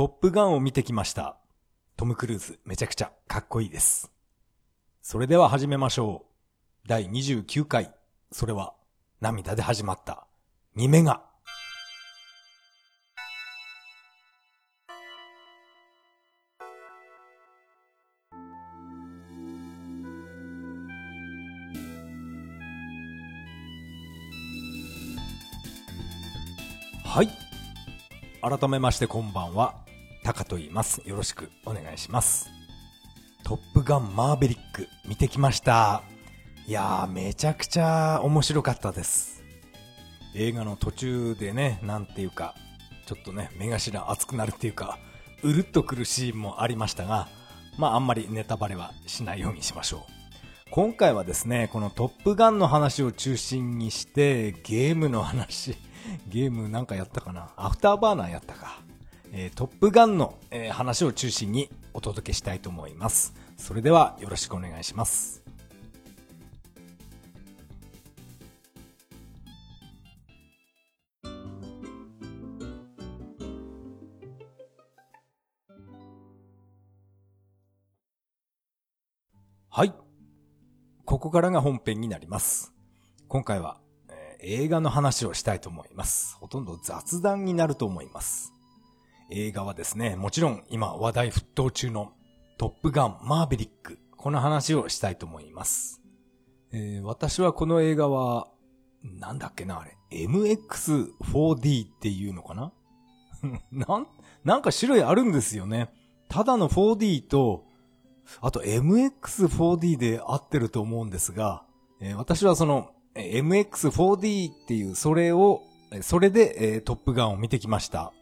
トップガンを見てきました。トム・クルーズ、めちゃくちゃかっこいいです。それでは始めましょう。第29回、それは、涙で始まった、2メガ。はい。改めましてこんばんは。タカと言います。よろしくお願いします。トップガンマーベリック見てきました。いやー、めちゃくちゃ面白かったです。映画の途中でね、なんていうか、ちょっとね、目頭熱くなるっていうか、うるっとくるシーンもありましたが、まああんまりネタバレはしないようにしましょう。今回はですね、このトップガンの話を中心にして、ゲームの話、ゲームなんかやったかな？アフターバーナーやったか。えートップガンの、えー話を中心にお届けしたいと思います。それではよろしくお願いします。はい。ここからが本編になります。今回は、えー映画の話をしたいと思います。ほとんど雑談になると思います。映画はですね、もちろん今話題沸騰中のトップガンマーベリック。この話をしたいと思います。えー私はこの映画は、なんだっけなあれ、MX4D っていうのかな？なん、なんか種類あるんですよね。ただの 4D と、あと MX4D で合ってると思うんですが、えー私はその MX4D っていうそれを、それで、えートップガンを見てきました。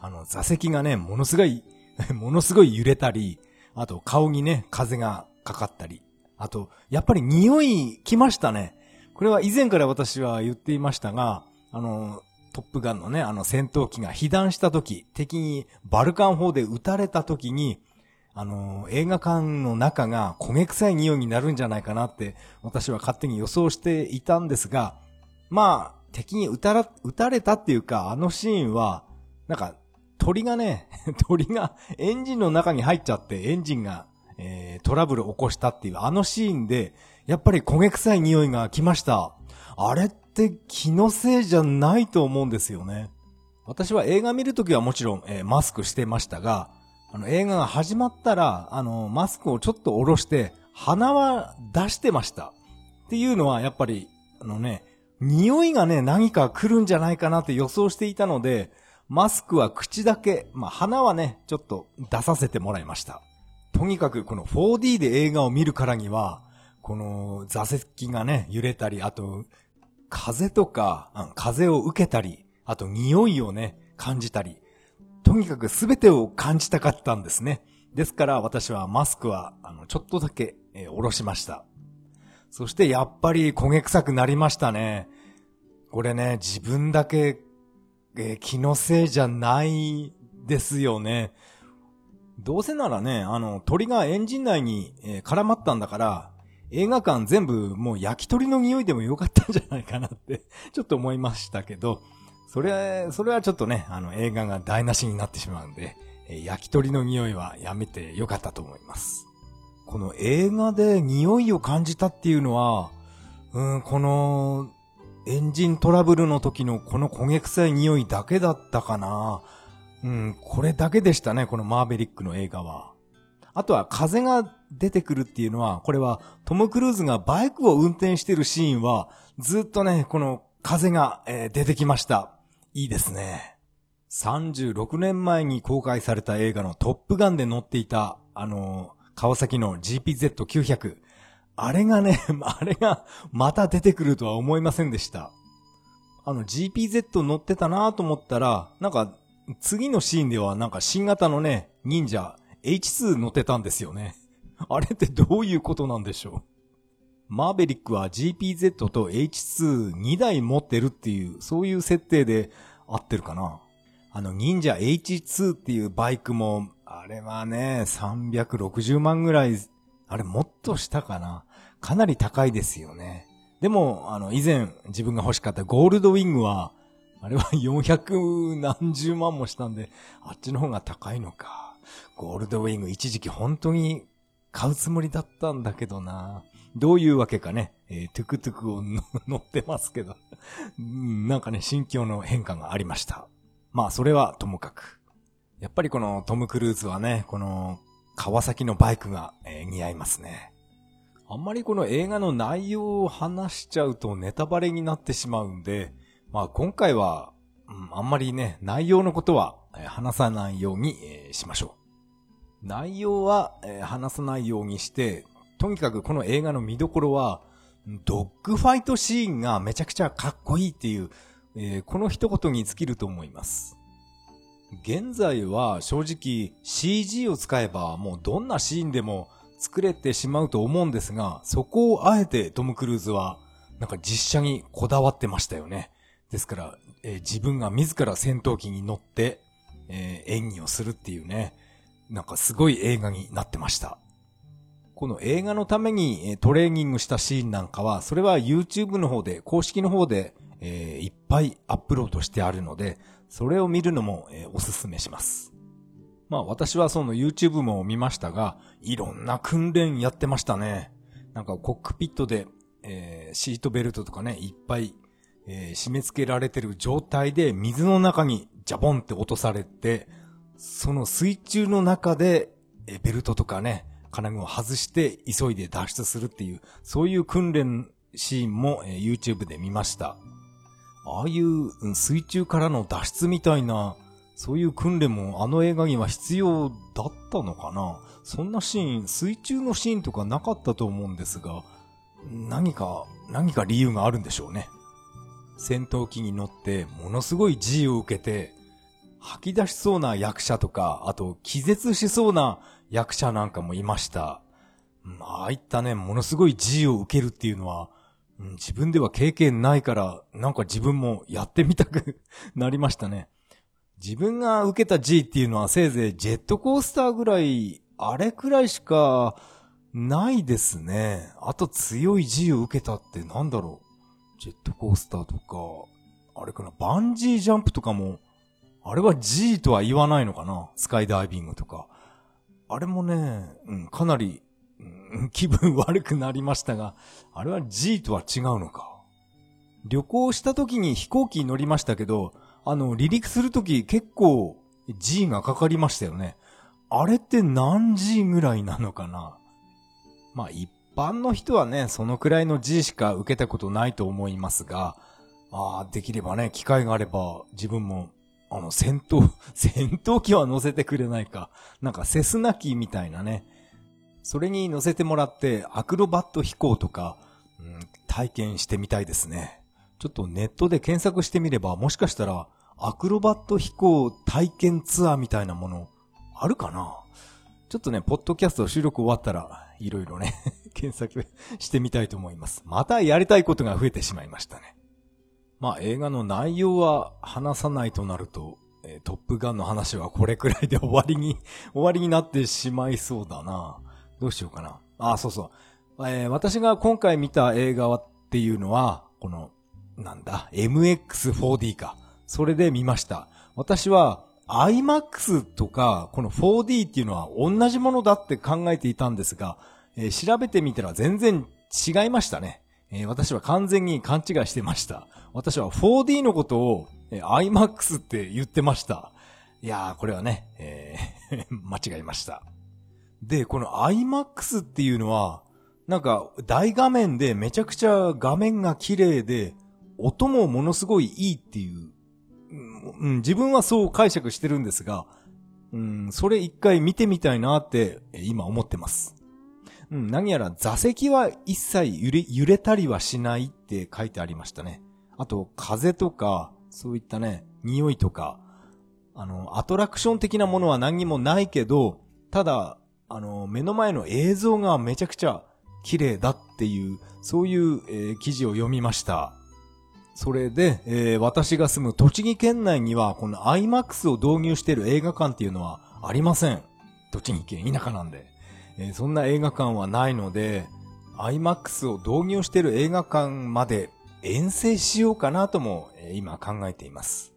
あの、座席がね、ものすごい、ものすごい揺れたり、あと顔にね、風がかかったり、あと、やっぱり匂い来ましたね。これは以前から私は言っていましたが、あの、トップガンのね、あの戦闘機が被弾した時、敵にバルカン砲で撃たれた時に、あの、映画館の中が焦げ臭い匂いになるんじゃないかなって、私は勝手に予想していたんですが、まあ、敵に撃たら、撃たれたっていうか、あのシーンは、なんか、鳥がね、鳥がエンジンの中に入っちゃって、エンジンが、えートラブルを起こしたっていう、あのシーンで、やっぱり焦げ臭い匂いが来ました。あれって気のせいじゃないと思うんですよね。私は映画見るときはもちろん、えーマスクしてましたが、あの映画が始まったら、あの、マスクをちょっと下ろして、鼻は出してました。っていうのは、やっぱり、あのね、匂いがね、何か来るんじゃないかなって予想していたので、マスクは口だけ、まあ、鼻はね、ちょっと出させてもらいました。とにかくこの 4D で映画を見るからには、この座席がね、揺れたり、あと、風とか、うん風を受けたり、あと匂いをね、感じたり、とにかく全てを感じたかったんですね。ですから私はマスクは、あの、ちょっとだけ、えー下ろしました。そしてやっぱり焦げ臭くなりましたね。これね、自分だけ、えー気のせいじゃないですよね。どうせならね、あの、鳥がエンジン内に、えー絡まったんだから、映画館全部もう焼き鳥の匂いでもよかったんじゃないかなって、ちょっと思いましたけど、それ、それはちょっとね、あの、映画が台無しになってしまうんで、えー焼き鳥の匂いはやめてよかったと思います。この映画で匂いを感じたっていうのは、うん、この、エンジントラブルの時のこの焦げ臭い匂いだけだったかな。うん、これだけでしたね、このマーベリックの映画は。あとは風が出てくるっていうのは、これはトム・クルーズがバイクを運転してるシーンは、ずっとね、この風が、えー出てきました。いいですね。36年前に公開された映画のトップガンで乗っていた、あのー川崎の GPZ900。あれがね、あれがまた出てくるとは思いませんでした。あの GPZ 乗ってたなと思ったら、なんか次のシーンではなんか新型のね、忍者 H2 乗ってたんですよね。あれってどういうことなんでしょうマーベリックは GPZ と H22 台持ってるっていう、そういう設定で合ってるかなあの忍者 H2 っていうバイクも、あれはね、360万ぐらい、あれもっとしたかなかなり高いですよね。でも、あの、以前自分が欲しかったゴールドウィングは、あれは 400何十万もしたんで、あっちの方が高いのか。ゴールドウィング一時期本当に買うつもりだったんだけどな。どういうわけかね、えー、トゥクトゥクを乗ってますけどなんかね、心境の変化がありました。まあ、それはともかく。やっぱりこのトム・クルーズはね、このカワサキのバイクが、えー、似合いますね。あんまりこの映画の内容を話しちゃうとネタバレになってしまうんで、まあ今回は、うん、あんまりね、内容のことは話さないように、しましょう。内容は、え、話さないようにして、とにかくこの映画の見どころは、ドッグファイトシーンがめちゃくちゃかっこいいっていう、えー、この一言に尽きると思います。現在は正直 CG を使えばもうどんなシーンでも作れてしまうと思うんですが、そこをあえてトム・クルーズは、なんか実写にこだわってましたよね。ですから、えー、自分が自ら戦闘機に乗って、えー、演技をするっていうね、なんかすごい映画になってました。この映画のためにトレーニングしたシーンなんかは、それは YouTube の方で、公式の方で、えー、いっぱいアップロードしてあるので、それを見るのも、えー、おすすめします。まあ私はその YouTube も見ましたが、いろんな訓練やってましたね。なんかコックピットで、えー、シートベルトとかね、いっぱい、えー、締め付けられてる状態で水の中にジャボンって落とされて、その水中の中で、えー、ベルトとかね、金具を外して急いで脱出するっていう、そういう訓練シーンも、えー、YouTube で見ました。ああいう水中からの脱出みたいなそういう訓練もあの映画には必要だったのかな？そんなシーン、水中のシーンとかなかったと思うんですが、何か、何か理由があるんでしょうね。戦闘機に乗ってものすごい G を受けて、吐き出しそうな役者とか、あと気絶しそうな役者なんかもいました。ああいったね、ものすごい G を受けるっていうのは、自分では経験ないから、なんか自分もやってみたく なりましたね。自分が受けた G っていうのはせいぜいジェットコースターぐらい、あれくらいしかないですね。あと強い G を受けたってなんだろう？ジェットコースターとか、あれかな、バンジージャンプとかも、あれは G とは言わないのかな？スカイダイビングとか。あれもね、うん、かなり、うん、気分悪くなりましたが、あれは G とは違うのか。旅行した時に飛行機に乗りましたけど、あの、離陸するとき結構 G がかかりましたよね。あれって何 G ぐらいなのかな？まあ一般の人はね、そのくらいの G しか受けたことないと思いますが、ああ、できればね、機会があれば自分も、あの、戦闘、戦闘機は乗せてくれないか。なんかセスナ機みたいなね。それに乗せてもらってアクロバット飛行とか、うん、体験してみたいですね。ちょっとネットで検索してみれば、もしかしたら、アクロバット飛行体験ツアーみたいなもの、あるかな？ちょっとね、ポッドキャスト収録終わったら、いろいろね 検索してみたいと思います。またやりたいことが増えてしまいましたね。まあ映画の内容は話さないとなると、えー、トップガンの話はこれくらいで終わりに 終わりになってしまいそうだな。どうしようかな。あ、そうそう。えー、私が今回見た映画はっていうのは、このなんだ、MX4D か。それで見ました。私は IMAX とか、この 4D っていうのは同じものだって考えていたんですが、えー、調べてみたら全然違いましたね。えー、私は完全に勘違いしてました。私は 4D のことを、えー、IMAX って言ってました。いやー、これはね、えー 間違えました。で、この IMAX っていうのは、なんか大画面でめちゃくちゃ画面が綺麗で、音もものすごいいいっていう、うん、自分はそう解釈してるんですが、うん、それ一回見てみたいなって今思ってます。うん、何やら座席は一切揺れ、揺れたりはしないって書いてありましたね。あと、風とか、そういったね、匂いとか、あの、アトラクション的なものは何にもないけど、ただ、あの、目の前の映像がめちゃくちゃ綺麗だっていう、そういう、えー、記事を読みました。それで、えー、私が住む栃木県内には、この IMAX を導入している映画館っていうのはありません。栃木県田舎なんで。えー、そんな映画館はないので、IMAX を導入している映画館まで遠征しようかなとも、えー、今考えています。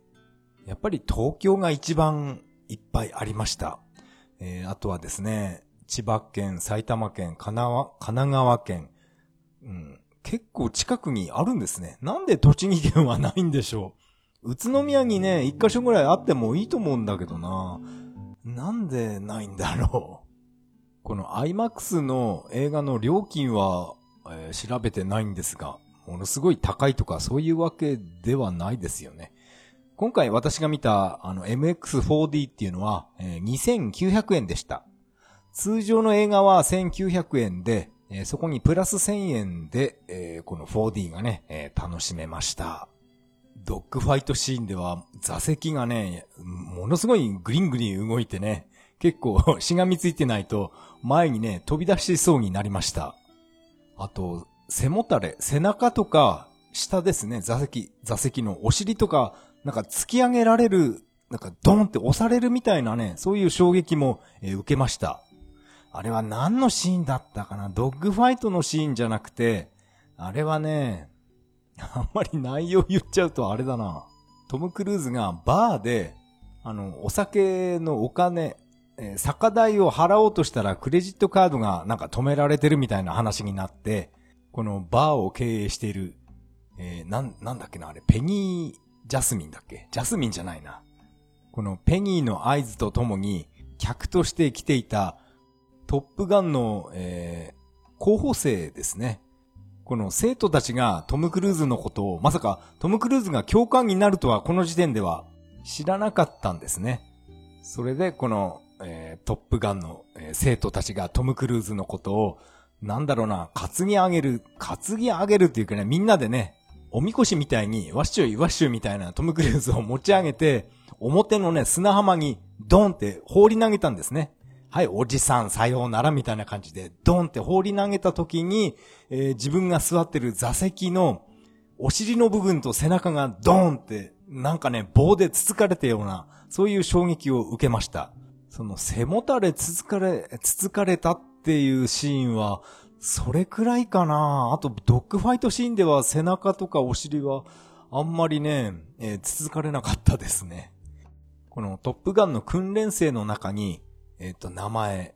やっぱり東京が一番いっぱいありました。えー、あとはですね、千葉県、埼玉県、神奈川県、うん、結構近くにあるんですね。なんで栃木県はないんでしょう。宇都宮にね、一箇所ぐらいあってもいいと思うんだけどな。なんでないんだろう。この IMAX の映画の料金は、えー、調べてないんですが、ものすごい高いとかそういうわけではないですよね。今回私が見たあの MX4D っていうのは、えー、2900円でした。通常の映画は1900円で、え、そこにプラス1000円で、えー、この 4D がね、え、楽しめました。ドッグファイトシーンでは座席がね、ものすごいグリングリン動いてね、結構 しがみついてないと前にね、飛び出しそうになりました。あと、背もたれ、背中とか、下ですね、座席、座席のお尻とか、なんか突き上げられる、なんかドンって押されるみたいなね、そういう衝撃も、え、受けました。あれは何のシーンだったかな？ドッグファイトのシーンじゃなくて、あれはね、あんまり内容言っちゃうとあれだな。トム・クルーズがバーで、あの、お酒のお金、えー、酒代を払おうとしたらクレジットカードがなんか止められてるみたいな話になって、このバーを経営している、えー、なん、なんだっけな、あれ、ペニー、ジャスミンだっけ？ジャスミンじゃないな。このペニーの合図とともに、客として来ていたトップガンの、えー、候補生ですね。この生徒たちがトム・クルーズのことを、まさかトム・クルーズが教官になるとはこの時点では知らなかったんですね。それでこの、えー、トップガンの、えー、生徒たちがトム・クルーズのことを、なんだろうな、担ぎ上げる、担ぎ上げるっていうかね、みんなでね、おみこしみたいに、ワッシュイワッシュみたいなトム・クルーズを持ち上げて、表のね、砂浜にドーンって放り投げたんですね。はい、おじさん、さようならみたいな感じで、ドンって放り投げた時に、えー、自分が座ってる座席のお尻の部分と背中がドーンって、なんかね、棒でつつかれたような、そういう衝撃を受けました。その背もたれつつかれ、つつかれたっていうシーンは、それくらいかなあと、ドッグファイトシーンでは背中とかお尻は、あんまりね、えー、つつかれなかったですね。このトップガンの訓練生の中に、えっ、ー、と、名前、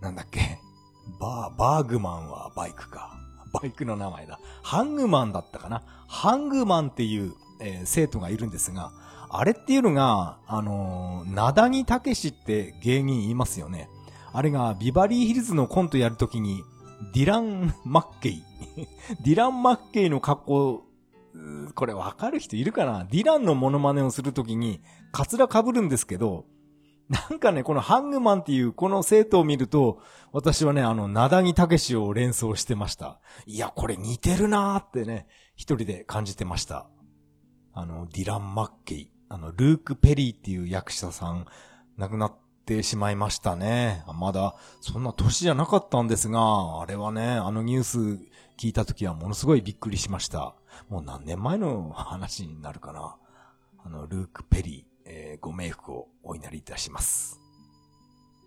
なんだっけ？バー、バーグマンはバイクか。バイクの名前だ。ハングマンだったかな？ハングマンっていう、えー、生徒がいるんですが、あれっていうのが、あのー、なだぎたけしって芸人いますよね。あれがビバリーヒルズのコントやるときに、ディラン・マッケイ。ディラン・マッケイの格好、これわかる人いるかな？ディランのモノマネをするときに、カツラ被るんですけど、なんかね、このハングマンっていうこの生徒を見ると、私はね、あの、なだぎたけしを連想してました。いや、これ似てるなーってね、一人で感じてました。あの、ディラン・マッケイ、あの、ルーク・ペリーっていう役者さん、亡くなってしまいましたね。まだ、そんな年じゃなかったんですが、あれはね、あのニュース聞いた時はものすごいびっくりしました。もう何年前の話になるかな。あの、ルーク・ペリー、えー、ご冥福をお祈りいたします。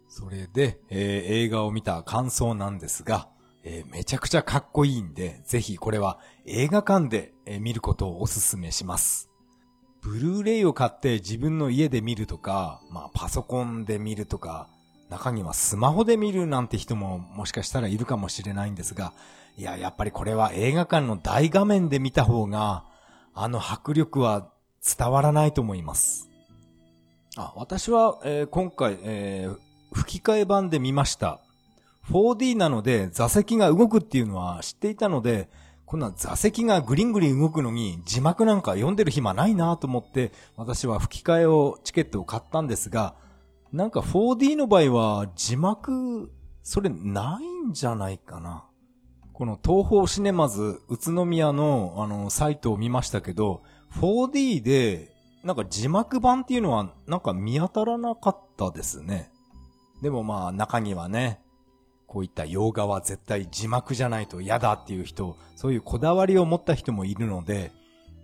それで、えー、映画を見た感想なんですが、えー、めちゃくちゃかっこいいんで、ぜひこれは映画館で、え、見ることをお勧めします。ブルーレイを買って自分の家で見るとか、まあパソコンで見るとか、中にはスマホで見るなんて人ももしかしたらいるかもしれないんですが、いや、やっぱりこれは映画館の大画面で見た方が、あの迫力は伝わらないと思います。あ、私は、えー、今回、えー、吹き替え版で見ました。4D なので座席が動くっていうのは知っていたので、こんな座席がグリングリン動くのに字幕なんか読んでる暇ないなと思って私は吹き替えを、チケットを買ったんですが、なんか 4D の場合は字幕、それないんじゃないかな。この東方シネマズ宇都宮のあのサイトを見ましたけど、4D でなんか字幕版っていうのはなんか見当たらなかったですね。でもまあ中にはね、こういった洋画は絶対字幕じゃないと嫌だっていう人、そういうこだわりを持った人もいるので、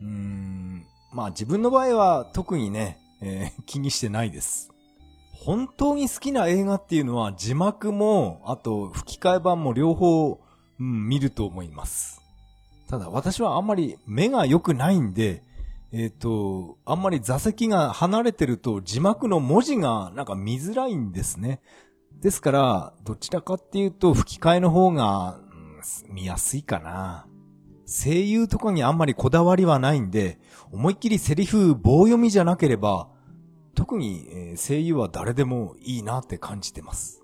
うーん、まあ自分の場合は特にね、えー、気にしてないです。本当に好きな映画っていうのは字幕も、あと吹き替え版も両方、うん、見ると思います。ただ私はあんまり目が良くないんで、えっ、と、あんまり座席が離れてると字幕の文字がなんか見づらいんですね。ですから、どちらかっていうと吹き替えの方が、うん、見やすいかな。声優とかにあんまりこだわりはないんで、思いっきりセリフ棒読みじゃなければ、特に、声優は誰でもいいなって感じてます。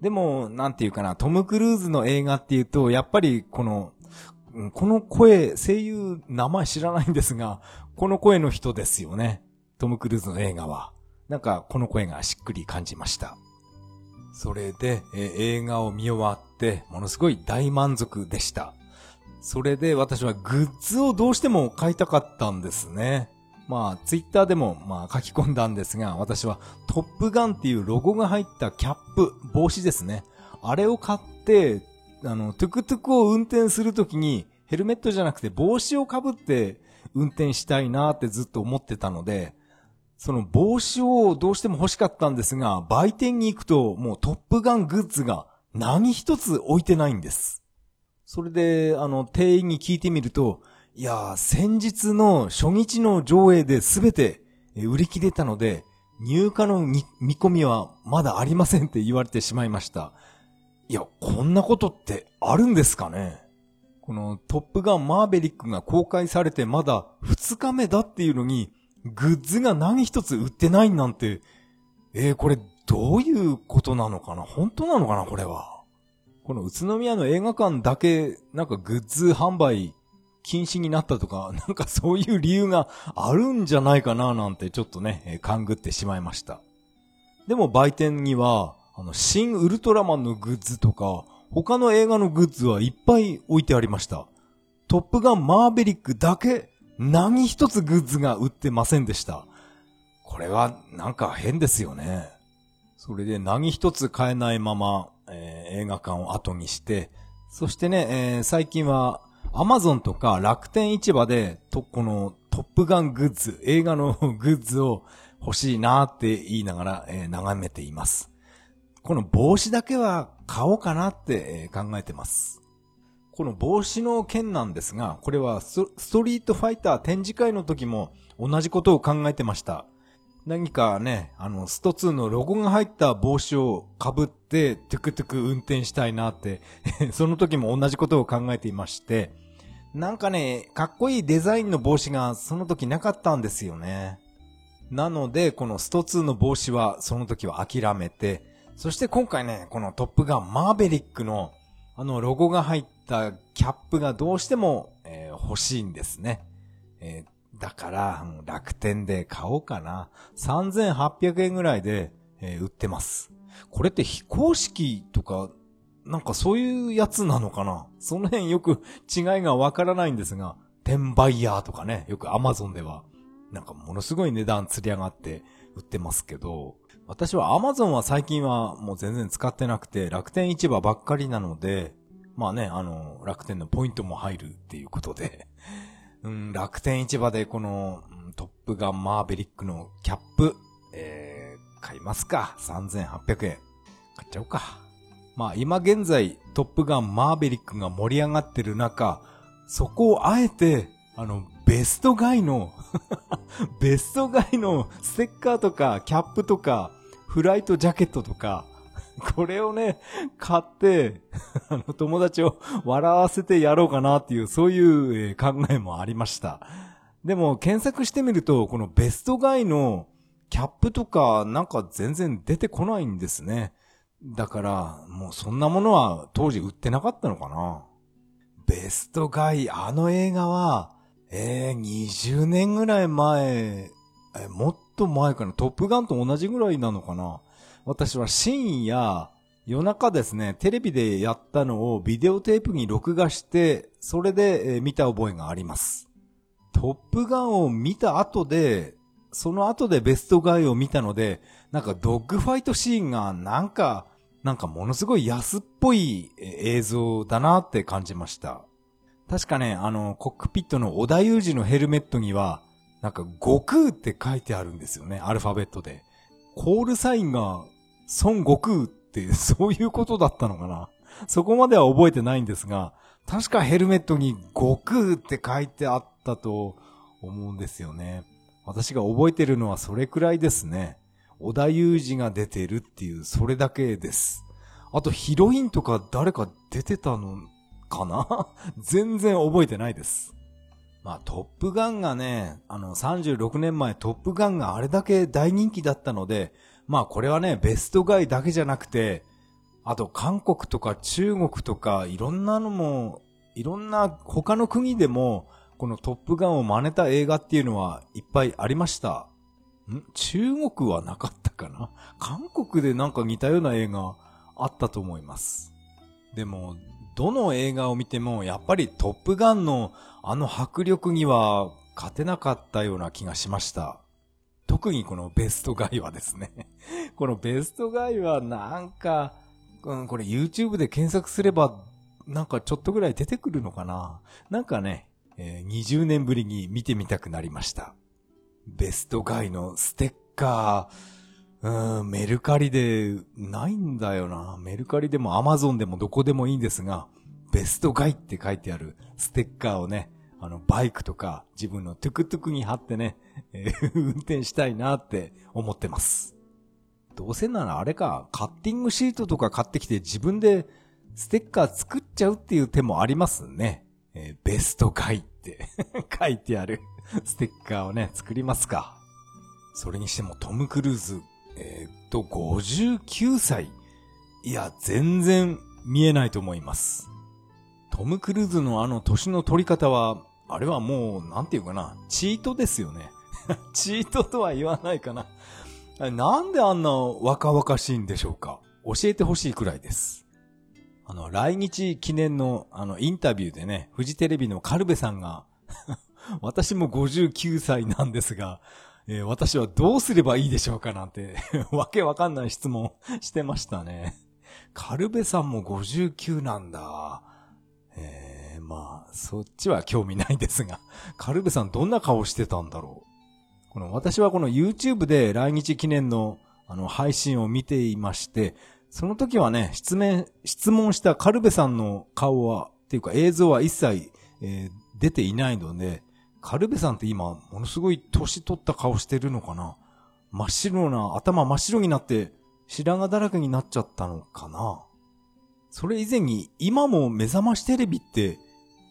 でも、なんていうかな、トム・クルーズの映画っていうと、やっぱりこの、この声、声優、名前知らないんですが、この声の人ですよね。トム・クルーズの映画は。なんか、この声がしっくり感じました。それで、え映画を見終わって、ものすごい大満足でした。それで私はグッズをどうしても買いたかったんですね。まあ、ツイッターでも、まあ、書き込んだんですが、私はトップガンっていうロゴが入ったキャップ、帽子ですね。あれを買って、あの、トゥクトゥクを運転するときに、ヘルメットじゃなくて帽子をかぶって運転したいなってずっと思ってたので、その帽子をどうしても欲しかったんですが、売店に行くともうトップガングッズが何一つ置いてないんです。それで、あの、店員に聞いてみると、いや先日の初日の上映で全て売り切れたので、入荷の見込みはまだありませんって言われてしまいました。いや、こんなことってあるんですかね？このトップガンマーベリックが公開されてまだ2日目だっていうのに、グッズが何一つ売ってないなんて、えー、これどういうことなのかな？本当なのかな？これは。この宇都宮の映画館だけ、なんかグッズ販売禁止になったとか、なんかそういう理由があるんじゃないかな？なんてちょっとね、勘ぐってしまいました。でも売店には、あの、新ウルトラマンのグッズとか、他の映画のグッズはいっぱい置いてありました。トップガンマーベリックだけ何一つグッズが売ってませんでした。これはなんか変ですよね。それで何一つ買えないまま、えー、映画館を後にして、そしてね、えー、最近はアマゾンとか楽天市場で、と、このトップガングッズ、映画のグッズを欲しいなって言いながら、えー、眺めています。この帽子だけは買おうかなって、考えてます。この帽子の件なんですが、これはストリートファイター展示会の時も同じことを考えてました。何かね、あの、スト2のロゴが入った帽子を被って、トゥクトゥク運転したいなって その時も同じことを考えていまして、なんかね、かっこいいデザインの帽子がその時なかったんですよね。なので、このスト2の帽子はその時は諦めて、そして今回ね、このトップガンマーベリックのあのロゴが入ったキャップがどうしても、えー、欲しいんですね。えー、だから、楽天で買おうかな。3800円ぐらいで、えー、売ってます。これって非公式とかなんかそういうやつなのかな？その辺よく違いがわからないんですが、転売ヤーとかね、よくアマゾンでは、なんかものすごい値段釣り上がって売ってますけど、私はアマゾンは最近はもう全然使ってなくて、楽天市場ばっかりなので、まあね、あの、楽天のポイントも入るっていうことで、うん、楽天市場でこの、トップガンマーベリックのキャップ、えー、買いますか。3800円。買っちゃおうか。まあ今現在トップガンマーベリックが盛り上がってる中、そこをあえて、あの、ベストガイの ベストガイのステッカーとかキャップとかフライトジャケットとか、これをね、買って あの、友達を笑わせてやろうかなっていう、そういう考えもありました。でも、検索してみると、このベストガイのキャップとか、なんか全然出てこないんですね。だから、もうそんなものは当時売ってなかったのかな。ベストガイ、あの映画は、えー、20年ぐらい前、え、もっと前かな。トップガンと同じぐらいなのかな。私は深夜、夜中ですね、テレビでやったのをビデオテープに録画して、それで、見た覚えがあります。トップガンを見た後で、その後でベストガイを見たので、なんかドッグファイトシーンがなんか、なんかものすごい安っぽい映像だなって感じました。確かね、あの、コックピットの小田裕二のヘルメットには、なんか悟空って書いてあるんですよね、アルファベットで。コールサインが孫悟空ってそういうことだったのかなそこまでは覚えてないんですが、確かヘルメットに悟空って書いてあったと思うんですよね。私が覚えてるのはそれくらいですね。小田裕二が出てるっていう、それだけです。あとヒロインとか誰か出てたのかな？全然覚えてないです。まあ、トップガンがね、あの、36年前トップガンがあれだけ大人気だったので、まあこれはね、ベストガイだけじゃなくて、あと韓国とか中国とかいろんなのも、いろんな他の国でも、このトップガンを真似た映画っていうのはいっぱいありました。ん？中国はなかったかな？韓国でなんか似たような映画あったと思います。でも、どの映画を見ても、やっぱりトップガンのあの迫力には勝てなかったような気がしました。特にこのベストガイはですね このベストガイはなんか、うん、これ YouTube で検索すれば、なんかちょっとぐらい出てくるのかななんかね、えー、20年ぶりに見てみたくなりました。ベストガイのステッカー、うん、メルカリでないんだよな。メルカリでもアマゾンでもどこでもいいんですが、ベストガイって書いてあるステッカーをね、あの、バイクとか自分のトゥクトゥクに貼ってね、えー、運転したいなって思ってます。どうせならあれか、カッティングシートとか買ってきて自分でステッカー作っちゃうっていう手もありますね。えー、ベストガイって 書いてあるステッカーをね、作りますか。それにしてもトム・クルーズ、えー、っと、59歳。いや、全然見えないと思います。トム・クルーズのあの年の取り方は、あれはもう、なんていうかな、チートですよね。チートとは言わないかな。なんであんな若々しいんでしょうか教えてほしいくらいです。あの、来日記念の、あの、インタビューでね、フジテレビのカルベさんが 私も59歳なんですが、えー、私はどうすればいいでしょうかなんて わけわかんない質問 してましたね。カルベさんも59なんだ。えー、まあ、そっちは興味ないですが、カルベさんどんな顔してたんだろう？この、私はこの YouTube で来日記念のあの配信を見ていまして、その時はね、質問、質問したカルベさんの顔は、っていうか映像は一切、えー、出ていないので、カルベさんって今、ものすごい年取った顔してるのかな？真っ白な、頭真っ白になって、白髪だらけになっちゃったのかな？それ以前に、今も目覚ましテレビって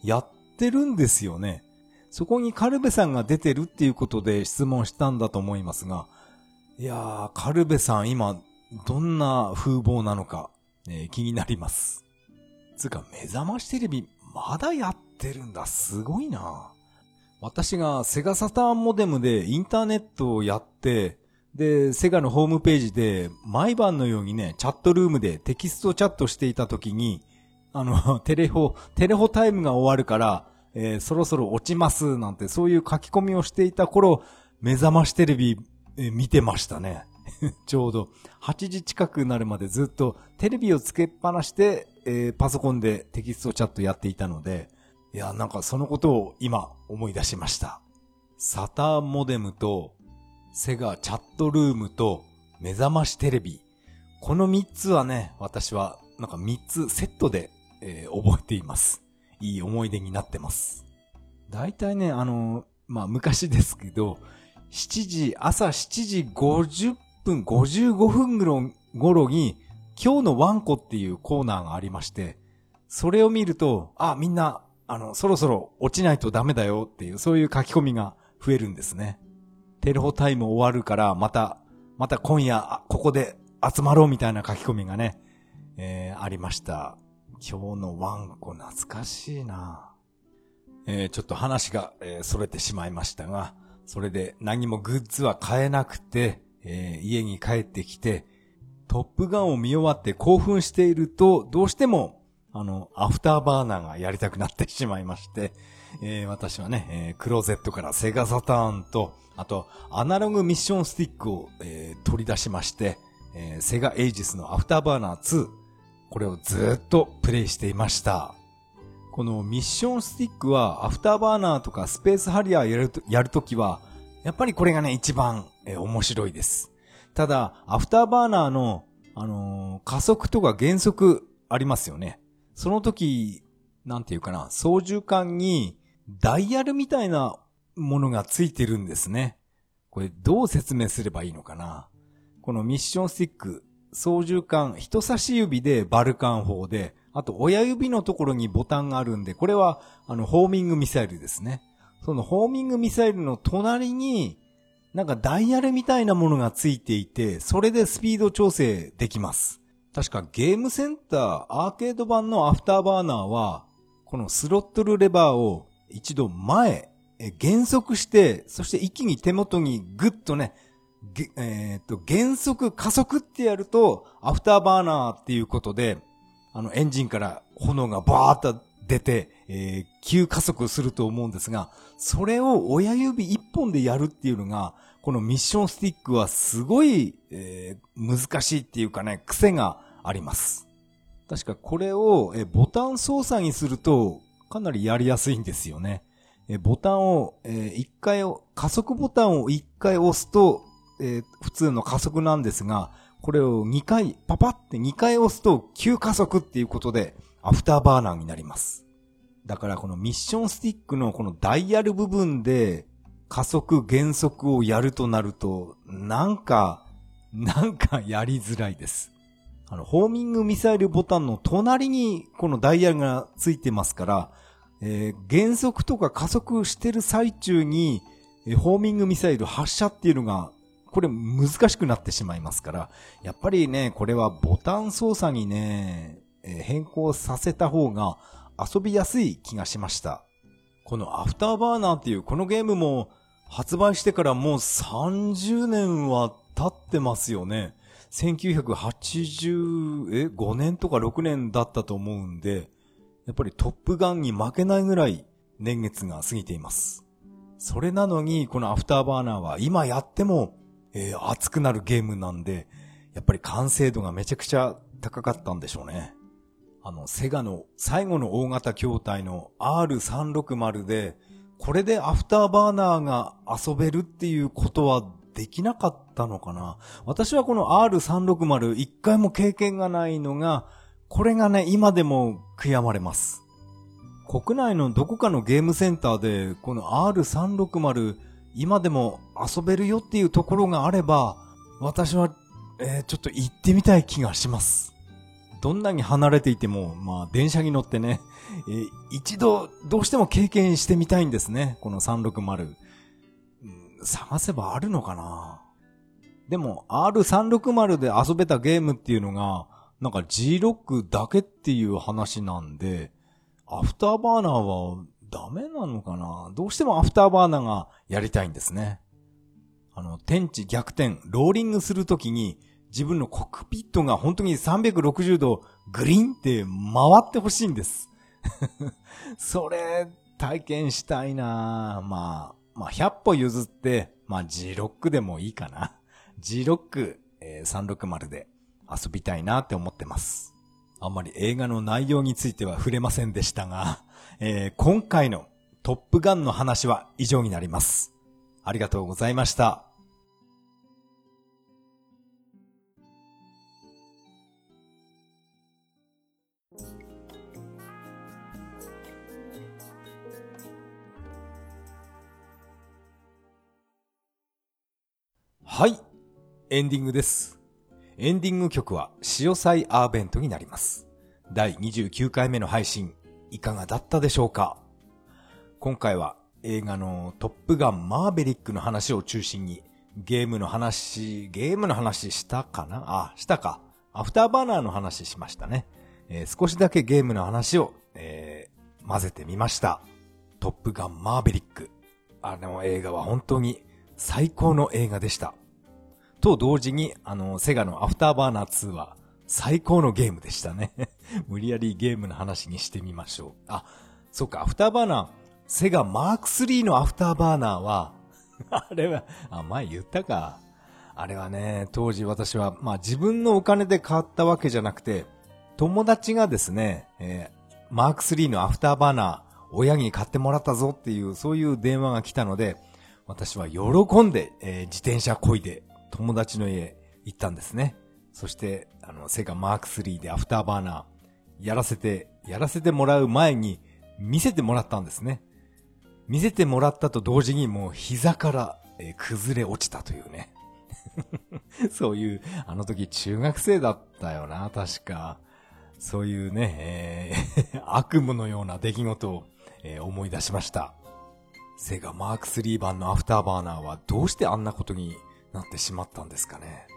やってるんですよね。そこにカルベさんが出てるっていうことで質問したんだと思いますが、いやー、カルベさん今、どんな風貌なのか、えー、気になります。つうか、目覚ましテレビ、まだやってるんだ。すごいな。私がセガサターンモデムでインターネットをやって、で、セガのホームページで毎晩のようにね、チャットルームでテキストチャットしていた時に、あの、テレホ、テレホタイムが終わるから、えー、そろそろ落ちますなんてそういう書き込みをしていた頃、目覚ましテレビ、えー、見てましたね。ちょうど8時近くなるまでずっとテレビをつけっぱなして、えー、パソコンでテキストチャットやっていたので、いや、なんかそのことを今思い出しました。サターンモデムと、セガチャットルームと、目覚ましテレビ。この3つはね、私はなんか3つセットで、えー、覚えています。いい思い出になってます。大体ね、あの、まあ、昔ですけど、7時、朝7時50分、55分頃に、今日のワンコっていうコーナーがありまして、それを見ると、あ、みんなあの、そろそろ落ちないとダメだよっていう、そういう書き込みが増えるんですね。テレホタイム終わるから、また、また今夜、ここで集まろうみたいな書き込みがね、えー、ありました。今日のワンコ懐かしいなえー、ちょっと話が、えー、逸れてしまいましたが、それで何もグッズは買えなくて、えー、家に帰ってきて、トップガンを見終わって興奮していると、どうしてもあの、アフターバーナーがやりたくなってしまいまして、えー、私はね、えー、クローゼットからセガサターンと、あと、アナログミッションスティックを、えー、取り出しまして、えー、セガエイジスのアフターバーナー2、これをずっとプレイしていました。このミッションスティックは、アフターバーナーとかスペースハリアーやると、やるときは、やっぱりこれがね、一番、えー、面白いです。ただ、アフターバーナーの、あのー、加速とか減速ありますよね。その時なんていうかな、操縦桿にダイヤルみたいなものがついてるんですね。これどう説明すればいいのかな。このミッションスティック、操縦桿、人差し指でバルカン砲で、あと親指のところにボタンがあるんで、これはあのホーミングミサイルですね。そのホーミングミサイルの隣に、なんかダイヤルみたいなものがついていて、それでスピード調整できます。確かゲームセンター、アーケード版のアフターバーナーは、このスロットルレバーを一度前、減速して、そして一気に手元にグッとね、えっ、と、減速、加速ってやると、アフターバーナーっていうことで、あの、エンジンから炎がバーッと出て、えー、急加速すると思うんですが、それを親指一本でやるっていうのが、このミッションスティックはすごい、えー、難しいっていうかね、癖があります。確かこれを、え、ボタン操作にすると、かなりやりやすいんですよね。え、ボタンを、えー、一回を、加速ボタンを一回押すと、え、普通の加速なんですが、これを2回、パパって2回押すと急加速っていうことで、アフターバーナーになります。だからこのミッションスティックのこのダイヤル部分で加速減速をやるとなると、なんか、なんかやりづらいです。あの、ホーミングミサイルボタンの隣にこのダイヤルがついてますから、えー、減速とか加速してる最中に、えー、ホーミングミサイル発射っていうのが、これ難しくなってしまいますから、やっぱりね、これはボタン操作にね、えー、変更させた方が遊びやすい気がしました。このアフターバーナーっていうこのゲームも発売してからもう30年は経ってますよね。1985年とか6年だったと思うんで、やっぱりトップガンに負けないぐらい年月が過ぎています。それなのに、このアフターバーナーは今やっても、えー、熱くなるゲームなんで、やっぱり完成度がめちゃくちゃ高かったんでしょうね。あの、セガの最後の大型筐体の R360 で、これでアフターバーナーが遊べるっていうことはできなかったのかな？私はこの R360 一回も経験がないのが、これがね、今でも悔やまれます。国内のどこかのゲームセンターで、この R360 今でも遊べるよっていうところがあれば、私は、えー、ちょっと行ってみたい気がします。どんなに離れていても、まあ、電車に乗ってね、えー、一度、どうしても経験してみたいんですね。この360。探せばあるのかな？でも、R360 で遊べたゲームっていうのが、なんか G ロックだけっていう話なんで、アフターバーナーはダメなのかな？どうしてもアフターバーナーがやりたいんですね。あの、天地逆転、ローリングするときに、自分のコックピットが本当に360度グリーンって回ってほしいんです。それ、体験したいなまあ、まあ、100歩譲って、まあ、G6 でもいいかな。G6、えー、360で遊びたいなって思ってます。あんまり映画の内容については触れませんでしたが、えー、今回のトップガンの話は以上になります。ありがとうございました。はい。エンディングです。エンディング曲は、潮祭アーベントになります。第29回目の配信、いかがだったでしょうか？今回は映画のトップガンマーベリックの話を中心に、ゲームの話、ゲームの話したかな？あ、したか。アフターバーナーの話しましたね。えー、少しだけゲームの話を、えー、混ぜてみました。トップガンマーベリック。あの映画は本当に最高の映画でした。と同時に、あの、セガのアフターバーナー2は最高のゲームでしたね。無理やりゲームの話にしてみましょう。あ、そっか、アフターバーナー、セガマーク3のアフターバーナーは、あれは、あ、前言ったか。あれはね、当時私は、まあ自分のお金で買ったわけじゃなくて、友達がですね、えー、マーク3のアフターバーナー、親に買ってもらったぞっていう、そういう電話が来たので、私は喜んで、えー、自転車こいで友達の家行ったんですね。そして、あの、セガマーク3でアフターバーナーやらせてやらせてもらう前に見せてもらったんですね。見せてもらったと同時にもう膝から、えー、崩れ落ちたというね。そういう、あの時中学生だったよな、確か。そういうね、えー、悪夢のような出来事を、えー、思い出しました。セガマーク3版のアフターバーナーはどうしてあんなことになってしまったんですかね。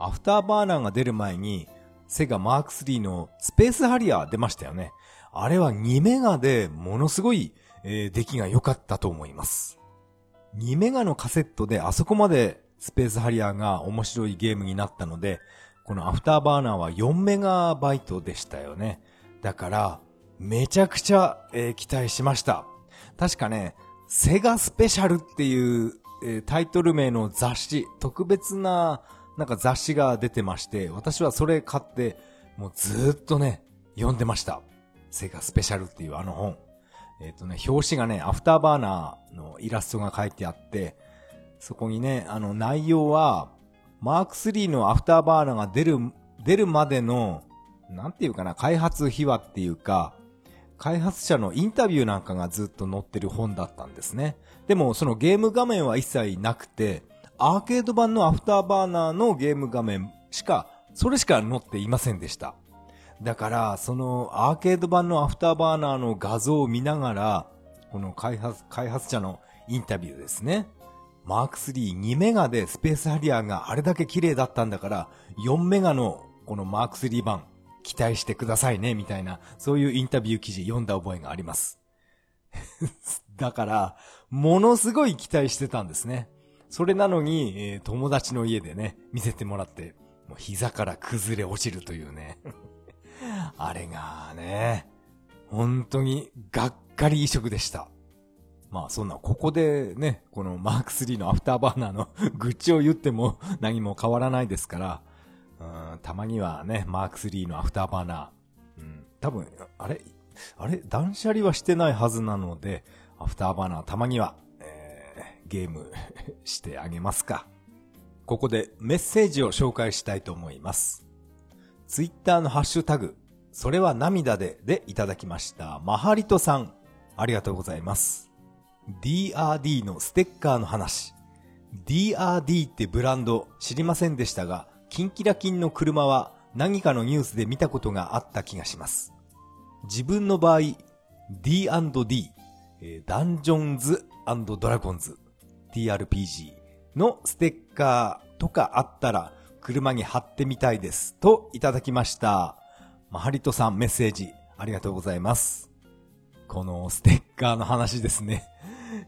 アフターバーナーが出る前に、セガマーク3のスペースハリアー出ましたよね。あれは2メガでものすごい、えー、出来が良かったと思います。2メガのカセットであそこまでスペースハリアーが面白いゲームになったので、このアフターバーナーは4メガバイトでしたよね。だから、めちゃくちゃ、えー、期待しました。確かね、セガスペシャルっていう、えー、タイトル名の雑誌、特別ななんか雑誌が出てまして、私はそれ買って、もうずっとね、読んでました。セガスペシャルっていうあの本。えっ、ー、とね、表紙がね、アフターバーナーのイラストが書いてあって、そこにね、あの内容は、マーク3のアフターバーナーが出る、出るまでの、なんていうかな、開発秘話っていうか、開発者のインタビューなんかがずっと載ってる本だったんですね。でも、そのゲーム画面は一切なくて、アーケード版のアフターバーナーのゲーム画面しか、それしか載っていませんでした。だから、そのアーケード版のアフターバーナーの画像を見ながら、この開発、開発者のインタビューですね。マーク3、2メガでスペースハリアーがあれだけ綺麗だったんだから、4メガのこのマーク3版、期待してくださいね、みたいな、そういうインタビュー記事読んだ覚えがあります。だから、ものすごい期待してたんですね。それなのに、えー、友達の家でね、見せてもらって、もう膝から崩れ落ちるというね。あれがね、本当にがっかり移植でした。まあそんな、ここでね、このマーク3のアフターバーナーの 愚痴を言っても何も変わらないですから、たまにはね、マーク3のアフターバーナー、うん、多分、あれあれ断捨離はしてないはずなので、アフターバーナーたまには、えー、ゲーム してあげますか。ここでメッセージを紹介したいと思います。ツイッターのハッシュタグ、それは涙ででいただきました。マハリトさん、ありがとうございます。DRD のステッカーの話。DRD ってブランド知りませんでしたが、キンキラキンの車は何かのニュースで見たことがあった気がします。自分の場合、D&D、ダンジョンズドラゴンズ、TRPG のステッカーとかあったら車に貼ってみたいです。といただきました。まハリトさんメッセージありがとうございます。このステッカーの話ですね。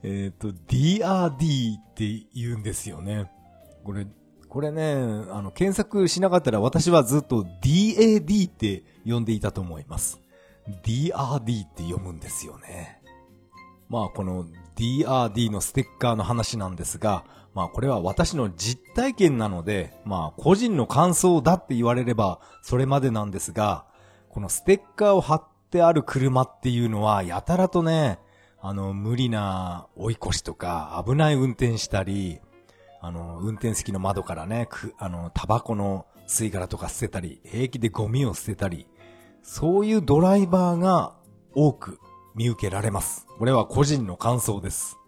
えっ、ー、と、DRD って言うんですよね。これ、これね、あの、検索しなかったら私はずっと DAD って呼んでいたと思います。DRD って読むんですよね。まあ、この DRD のステッカーの話なんですが、まあこれは私の実体験なので、まあ個人の感想だって言われればそれまでなんですが、このステッカーを貼ってある車っていうのはやたらとね、あの、無理な追い越しとか、危ない運転したり、あの、運転席の窓からね、く、あの、タバコの吸い殻とか捨てたり、平気でゴミを捨てたり、そういうドライバーが多く見受けられます。これは個人の感想です。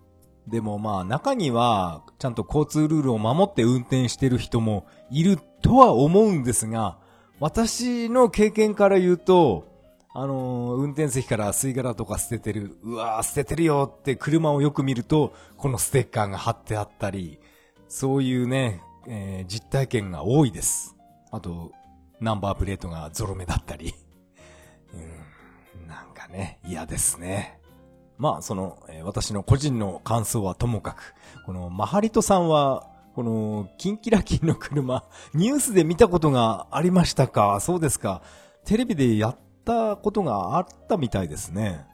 でもまあ中にはちゃんと交通ルールを守って運転してる人もいるとは思うんですが、私の経験から言うと、あのー、運転席から吸い殻とか捨ててる、うわー捨ててるよって車をよく見ると、このステッカーが貼ってあったり、そういうね、えー、実体験が多いです。あと、ナンバープレートがゾロ目だったり。うん、なんかね、嫌ですね。まあ、その、えー、私の個人の感想はともかく、この、マハリトさんは、この、キンキラキンの車、ニュースで見たことがありましたか？そうですか。テレビでやっったことがあったみたいですね。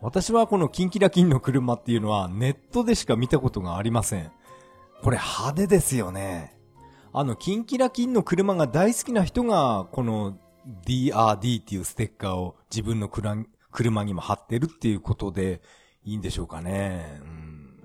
私はこのキンキラキンの車っていうのはネットでしか見たことがありません。これ派手ですよね。あの、キンキラキンの車が大好きな人が、この DRD っていうステッカーを自分の車にも貼ってるっていうことでいいんでしょうかね。うん、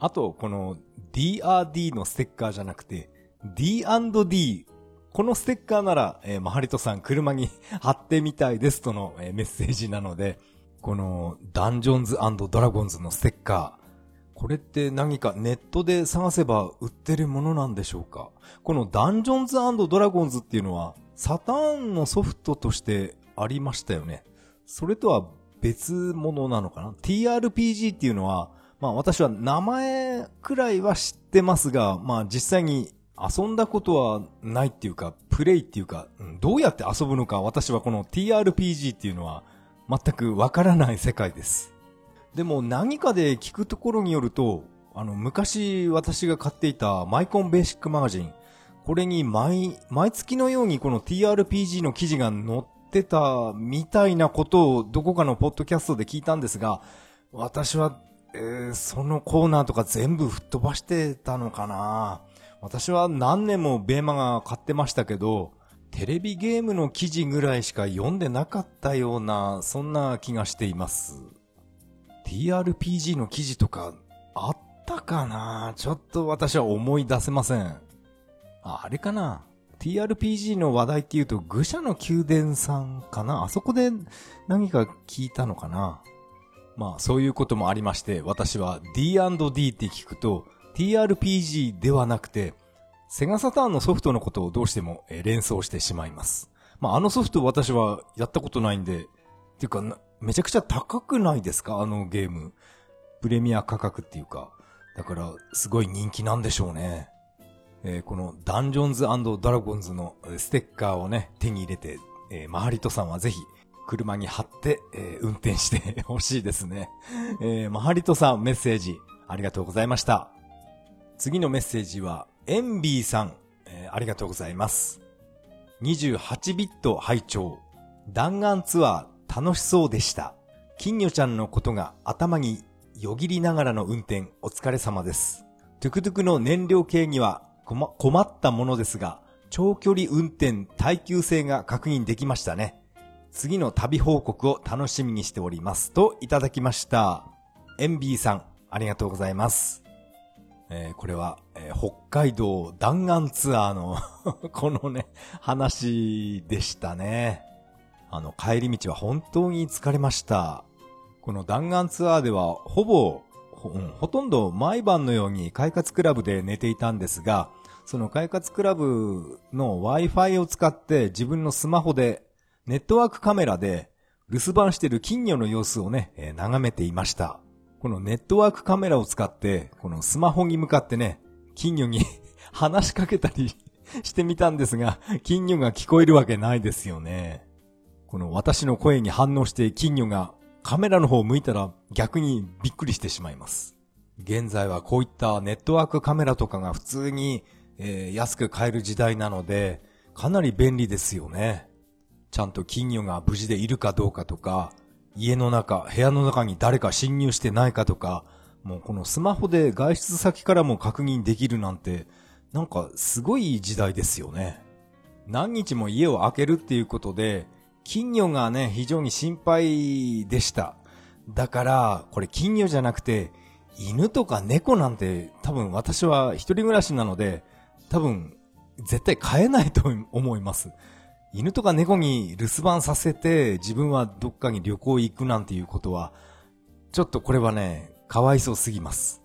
あと、この DRD のステッカーじゃなくて D&D このステッカーなら、えー、マハリトさん車に 貼ってみたいですとの、えー、メッセージなので、このダンジョンズドラゴンズのステッカー、これって何かネットで探せば売ってるものなんでしょうか？このダンジョンズドラゴンズっていうのはサターンのソフトとしてありましたよね。それとは別物なのかな ?TRPG っていうのは、まあ私は名前くらいは知ってますが、まあ実際に遊んだことはないっていうか、プレイっていうか、どうやって遊ぶのか私はこの TRPG っていうのは全くわからない世界です。でも何かで聞くところによると、あの、昔私が買っていたマイコンベーシックマガジン、これに毎、毎月のようにこの TRPG の記事が載ってたみたいなことをどこかのポッドキャストで聞いたんですが、私は、えー、そのコーナーとか全部吹っ飛ばしてたのかな私は何年もベーマが買ってましたけど、テレビゲームの記事ぐらいしか読んでなかったような、そんな気がしています。TRPG の記事とかあったかな？ちょっと私は思い出せません。あ、あれかな ?TRPG の話題って言うと、愚者の宮殿さんかな？あそこで何か聞いたのかな？まあそういうこともありまして、私は D&D って聞くと TRPG ではなくて、セガサターンのソフトのことをどうしても連想してしまいます。まああのソフト私はやったことないんで、っていうかめちゃくちゃ高くないですか？あのゲーム。プレミア価格っていうか。だから、すごい人気なんでしょうね。えー、このダンジョンズドラゴンズのステッカーをね、手に入れて、えー、マハリトさんはぜひ、車に貼って、えー、運転して ほしいですね。えー、マハリトさんメッセージ、ありがとうございました。次のメッセージは、エンビーさん、えー、ありがとうございます。28ビット拝聴弾丸ツアー楽しそうでした。金魚ちゃんのことが頭によぎりながらの運転お疲れ様です。トゥクトゥクの燃料系には困ったものですが、長距離運転耐久性が確認できましたね。次の旅報告を楽しみにしております。といただきました。エンビーさん、ありがとうございます。えー、これは、えー、北海道弾丸ツアーの このね、話でしたね。あの、帰り道は本当に疲れました。この弾丸ツアーでは、ほぼ、ほ,、ほとんど毎晩のように快活クラブで寝ていたんですが、その快活クラブの Wi-Fi を使って自分のスマホでネットワークカメラで留守番してる金魚の様子をね、えー、眺めていました。このネットワークカメラを使って、このスマホに向かってね、金魚に 話しかけたり してみたんですが、金魚が聞こえるわけないですよね。この私の声に反応して金魚がカメラの方を向いたら逆にびっくりしてしまいます。現在はこういったネットワークカメラとかが普通に、えー、安く買える時代なので、かなり便利ですよね。ちゃんと金魚が無事でいるかどうかとか、家の中、部屋の中に誰か侵入してないかとか、もうこのスマホで外出先からも確認できるなんて、なんかすごい時代ですよね。何日も家を開けるっていうことで、金魚がね、非常に心配でした。だから、これ金魚じゃなくて、犬とか猫なんて多分私は一人暮らしなので、多分絶対飼えないと思います。犬とか猫に留守番させて自分はどっかに旅行行くなんていうことは、ちょっとこれはね、かわいそうすぎます。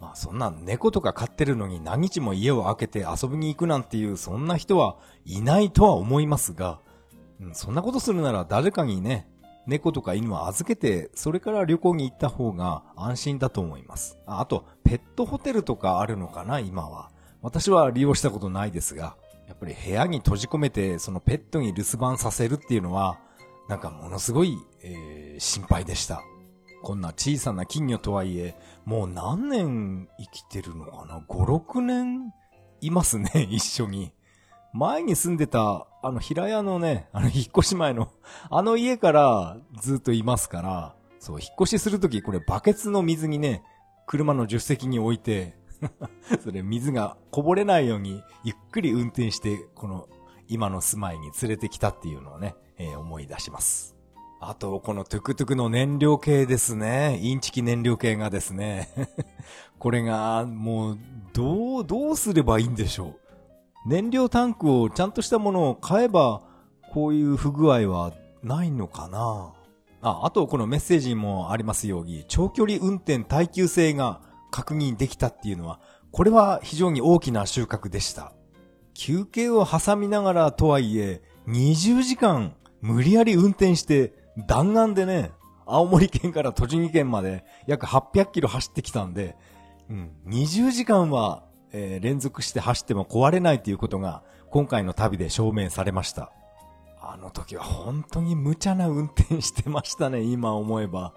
まあそんな猫とか飼ってるのに何日も家を開けて遊びに行くなんていうそんな人はいないとは思いますが、うん、そんなことするなら誰かにね、猫とか犬を預けて、それから旅行に行った方が安心だと思います。ああと、ペットホテルとかあるのかな、今は。私は利用したことないですが、やっぱり部屋に閉じ込めて、そのペットに留守番させるっていうのは、なんかものすごい、えー、心配でした。こんな小さな金魚とはいえ、もう何年生きてるのかな ?5、6年いますね、一緒に。前に住んでた、あの平屋のね、あの引っ越し前の、あの家からずっといますから、そう、引っ越しするときこれバケツの水にね、車の助手席に置いて それ水がこぼれないようにゆっくり運転して、この今の住まいに連れてきたっていうのをね、えー、思い出します。あと、このトゥクトゥクの燃料系ですね。インチキ燃料系がですね。これが、もう、どう、どうすればいいんでしょう。燃料タンクをちゃんとしたものを買えば、こういう不具合はないのかな？あ、あとこのメッセージにもありますように、長距離運転耐久性が確認できたっていうのは、これは非常に大きな収穫でした。休憩を挟みながらとはいえ、20時間無理やり運転して弾丸でね、青森県から栃木県まで約800キロ走ってきたんで、うん、20時間は、えー、連続して走っても壊れないということが今回の旅で証明されました。あの時は本当に無茶な運転してましたね、今思えば。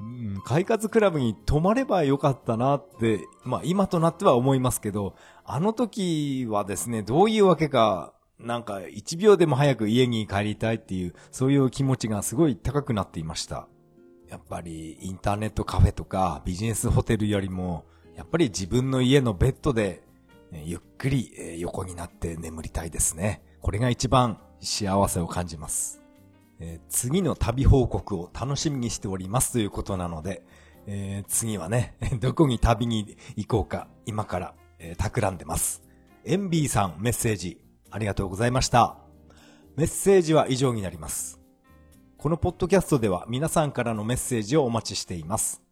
うん、快活クラブに泊まればよかったなって、まあ今となっては思いますけど、あの時はですね、どういうわけか、なんか1秒でも早く家に帰りたいっていう、そういう気持ちがすごい高くなっていました。やっぱりインターネットカフェとかビジネスホテルよりも、やっぱり自分の家のベッドで、ゆっくり横になって眠りたいですね。これが一番幸せを感じます。えー、次の旅報告を楽しみにしておりますということなので、えー、次はね、どこに旅に行こうか、今から、えー、企んでます。エンビーさんメッセージ、ありがとうございました。メッセージは以上になります。このポッドキャストでは皆さんからのメッセージをお待ちしています。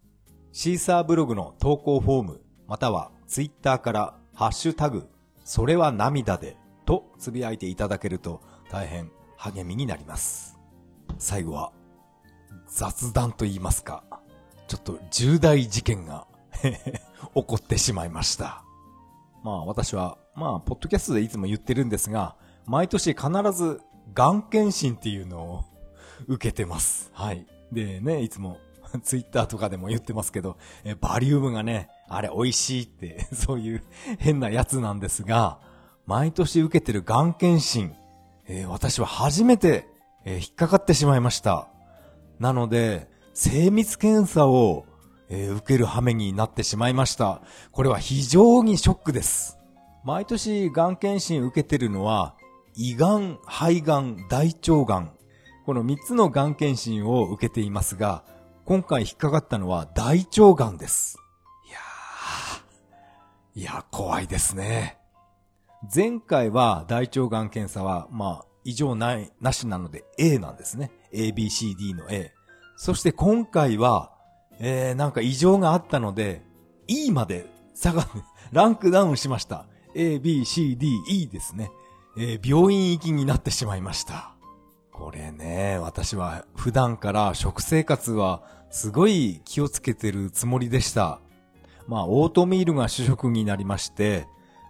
シーサーブログの投稿フォーム、またはツイッターからハッシュタグ、それは涙でとつぶやいていただけると大変励みになります。最後は雑談と言いますか、ちょっと重大事件が 起こってしまいました。まあ私は、まあ、ポッドキャストでいつも言ってるんですが、毎年必ず、がん検診っていうのを受けてます。はい。でね、いつも ツイッターとかでも言ってますけど、えバリウムがね、あれ美味しいって そういう変なやつなんですが、毎年受けてるがん検診、えー、私は初めて、えー、引っかかってしまいました。なので、精密検査を、えー、受ける羽目になってしまいました。これは非常にショックです。毎年がん検診受けてるのは、胃がん、肺がん、大腸がん、この3つのがん検診を受けていますが、今回引っかかったのは大腸がんです。いやー、いや、怖いですね。前回は大腸がん検査は、まあ、異常ない、なしなので A なんですね。A, B, C, D の A。そして今回は、えー、なんか異常があったので、E まで下が、ランクダウンしました。A, B, C, D, E ですね。えー、病院行きになってしまいました。これね、私は普段から食生活はすごい気をつけてるつもりでした。まあ、オートミールが主食になりまして、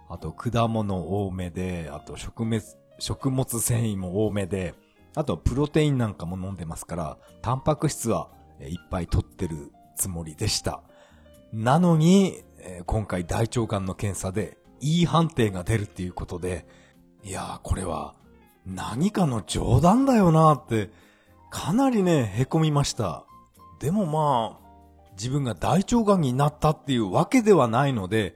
あと果物多めで、あと食物、食物繊維も多めで、あとプロテインなんかも飲んでますから、タンパク質はいっぱい取ってるつもりでした。なのに、今回大腸がんの検査で E 判定が出るっていうことで、いやーこれは何かの冗談だよなーって、かなりね、凹みました。でもまあ、自分が大腸がんになったっていうわけではないので、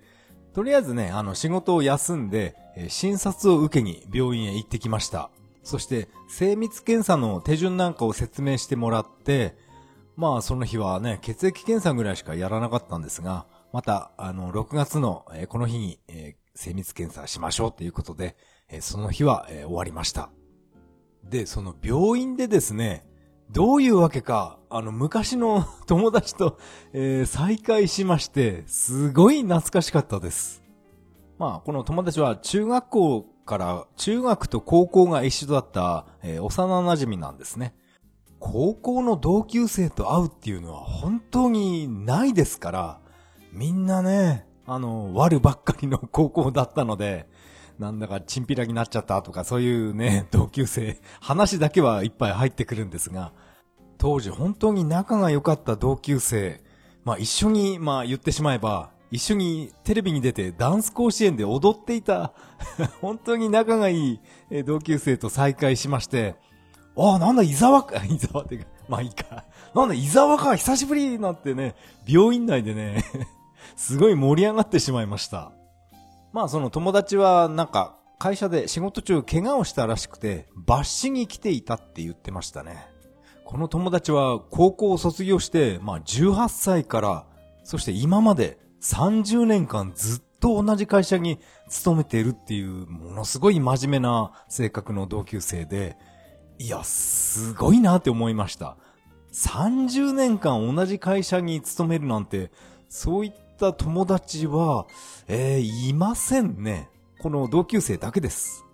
とりあえずね、あの仕事を休んで、診察を受けに病院へ行ってきました。そして、精密検査の手順なんかを説明してもらって、まあその日はね、血液検査ぐらいしかやらなかったんですが、また、あの、6月の、えこの日に、え精密検査しましょうということで、えその日は、終わりました。で、その病院でですね、どういうわけか、あの、昔の 友達と、えー、再会しまして、すごい懐かしかったです。まあ、この友達は中学校から、中学と高校が一緒だった、えー、幼馴染なんですね。高校の同級生と会うっていうのは本当にないですから、みんなね、あの、悪ばっかりの高校だったので、なんだかチンピラになっちゃったとかそういうね、同級生、話だけはいっぱい入ってくるんですが、当時本当に仲が良かった同級生、まあ一緒に、まあ言ってしまえば、一緒にテレビに出てダンス甲子園で踊っていた 本当に仲がいい同級生と再会しまして、ああ、なんだ、伊沢か、伊沢ってか、まあいいか。なんだ、伊沢か、久しぶりなんてね、病院内でねすごい盛り上がってしまいました。まあその友達はなんか会社で仕事中怪我をしたらしくて抜歯に来ていたって言ってましたね。この友達は高校を卒業して、まあ18歳から、そして今まで30年間ずっと同じ会社に勤めているっていう、ものすごい真面目な性格の同級生で、いや、すごいなって思いました。30年間同じ会社に勤めるなんて、そういったた友達は、えー、いませんね。この同級生だけです。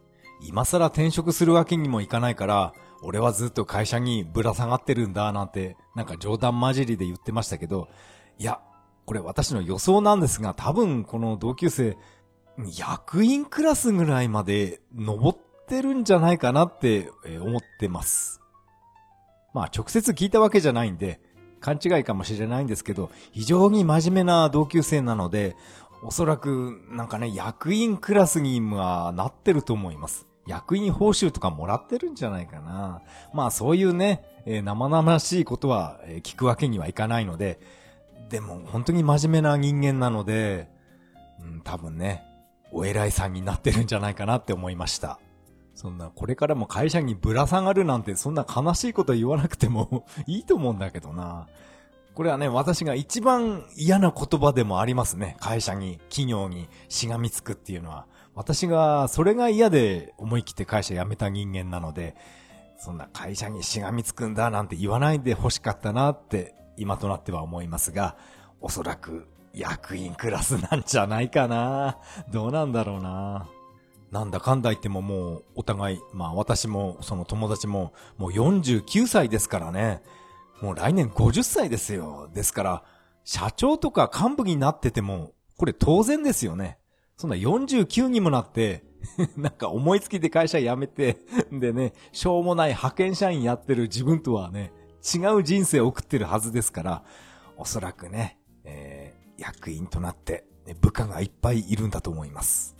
今更転職するわけにもいかないから、俺はずっと会社にぶら下がってるんだなんて、なんか冗談交じりで言ってましたけど、いや、これ私の予想なんですが、多分この同級生、役員クラスぐらいまで登ってるんじゃないかなって思ってます。まあ直接聞いたわけじゃないんで、勘違いかもしれないんですけど、非常に真面目な同級生なので、おそらくなんかね、役員クラスにはなってると思います。役員報酬とかもらってるんじゃないかな。まあそういうね、えー、生々しいことは、聞くわけにはいかないので、でも本当に真面目な人間なので、うん、多分ね、お偉いさんになってるんじゃないかなって思いました。そんな、これからも会社にぶら下がるなんて、そんな悲しいこと言わなくても いいと思うんだけどな。これはね、私が一番嫌な言葉でもありますね。会社に、企業にしがみつくっていうのは。私が、それが嫌で思い切って会社辞めた人間なので、そんな会社にしがみつくんだなんて言わないで欲しかったなって今となっては思いますが、おそらく役員クラスなんじゃないかな。どうなんだろうな。なんだかんだ言ってももうお互い、まあ私もその友達ももう49歳ですからね。もう来年50歳ですよ。ですから、社長とか幹部になってても、これ当然ですよね。そんな49にもなって、なんか思いつきで会社辞めて、でね、しょうもない派遣社員やってる自分とはね、違う人生を送ってるはずですから、おそらくね、えー、役員となって、部下がいっぱいいるんだと思います。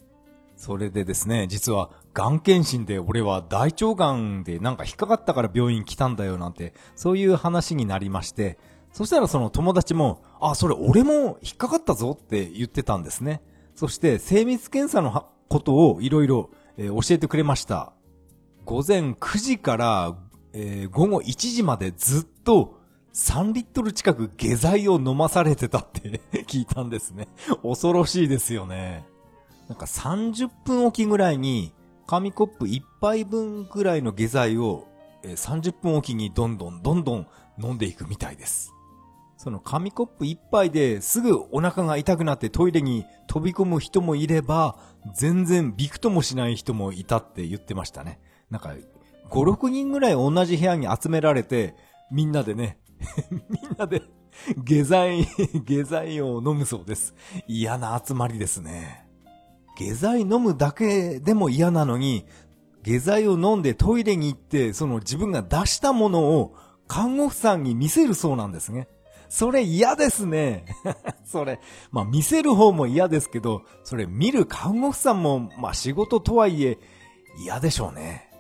それでですね、実は、がん検診で俺は大腸がんでなんか引っかかったから病院来たんだよなんて、そういう話になりまして、そしたらその友達も、あ、それ俺も引っかかったぞって言ってたんですね。そして精密検査のことをいろいろ教えてくれました。午前9時から、えー、午後1時までずっと3リットル近く下剤を飲まされてたって 聞いたんですね。恐ろしいですよね。なんか30分おきぐらいに紙コップ1杯分ぐらいの下剤を30分おきにどんどんどんどん飲んでいくみたいです。その紙コップ一杯ですぐお腹が痛くなってトイレに飛び込む人もいれば、全然びくともしない人もいたって言ってましたね。なんか、5、6人ぐらい同じ部屋に集められて、みんなでね、みんなで下剤、下剤を飲むそうです。嫌な集まりですね。下剤飲むだけでも嫌なのに、下剤を飲んでトイレに行って、その自分が出したものを看護婦さんに見せるそうなんですね。それ嫌ですね。それ、まあ見せる方も嫌ですけど、それ見る看護婦さんも、まあ仕事とはいえ嫌でしょうね。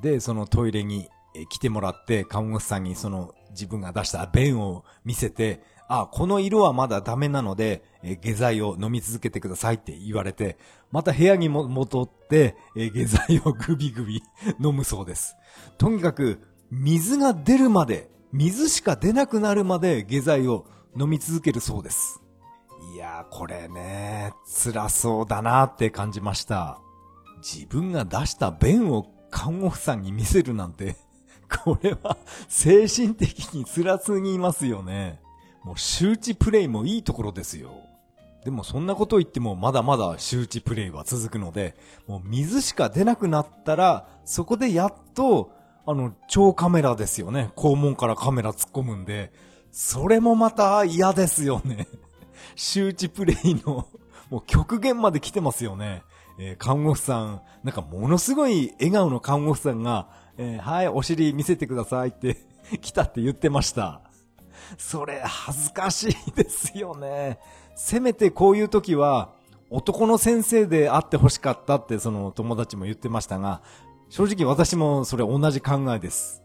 で、そのトイレに来てもらって、看護婦さんにその自分が出した便を見せて、あ、この色はまだダメなので、え下剤を飲み続けてくださいって言われて、また部屋にも戻って、え下剤をグビグビ 飲むそうです。とにかく、水が出るまで水しか出なくなるまで下剤を飲み続けるそうです。いやー、これね、辛そうだなって感じました。自分が出した便を看護婦さんに見せるなんて、これは精神的に辛すぎますよね。もう周知プレイもいいところですよ。でもそんなことを言ってもまだまだ周知プレイは続くので、もう水しか出なくなったら、そこでやっとあの、超カメラですよね。肛門からカメラ突っ込むんで、それもまた嫌ですよね。周知プレイの、もう極限まで来てますよね。えー、看護婦さん、なんかものすごい笑顔の看護婦さんが、えー、はい、お尻見せてくださいって来たって言ってました。それ恥ずかしいですよね。せめてこういう時は、男の先生であって欲しかったってその友達も言ってましたが、正直私もそれ同じ考えです。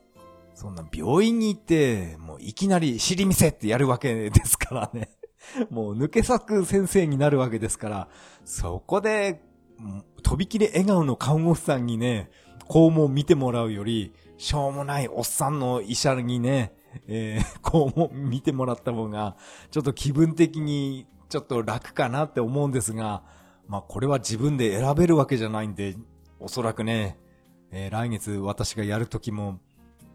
そんな病院に行って、もういきなり尻見せってやるわけですからね。もう抜け咲く先生になるわけですから、そこで、とびきり笑顔の看護婦さんにね、肛門見てもらうより、しょうもないおっさんの医者にね、えー、肛門見てもらった方が、ちょっと気分的にちょっと楽かなって思うんですが、まあこれは自分で選べるわけじゃないんで、おそらくね、えー、来月私がやるときも、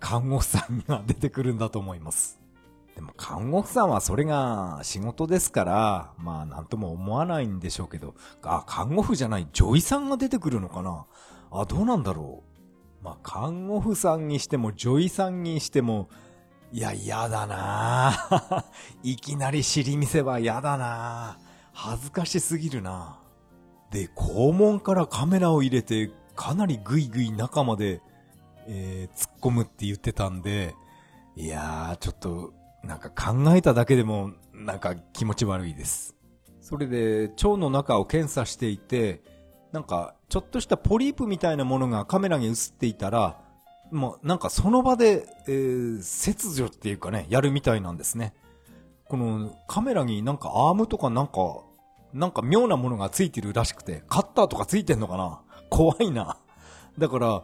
看護婦さんが出てくるんだと思います。でも看護婦さんはそれが仕事ですから、まあなんとも思わないんでしょうけど、あ、看護婦じゃない女医さんが出てくるのかなあ、どうなんだろう。まあ看護婦さんにしても女医さんにしても、いや、嫌だな。いきなり尻見せば嫌だな。恥ずかしすぎるな。で、肛門からカメラを入れて、かなりグイグイ中まで、えー、突っ込むって言ってたんで、いやー、ちょっと、なんか考えただけでも、なんか気持ち悪いです。それで、腸の中を検査していて、なんか、ちょっとしたポリープみたいなものがカメラに映っていたら、もうなんかその場で、えー、切除っていうかね、やるみたいなんですね。このカメラになんかアームとかなんか、なんか妙なものがついてるらしくて、カッターとかついてんのかな？怖いな。だから、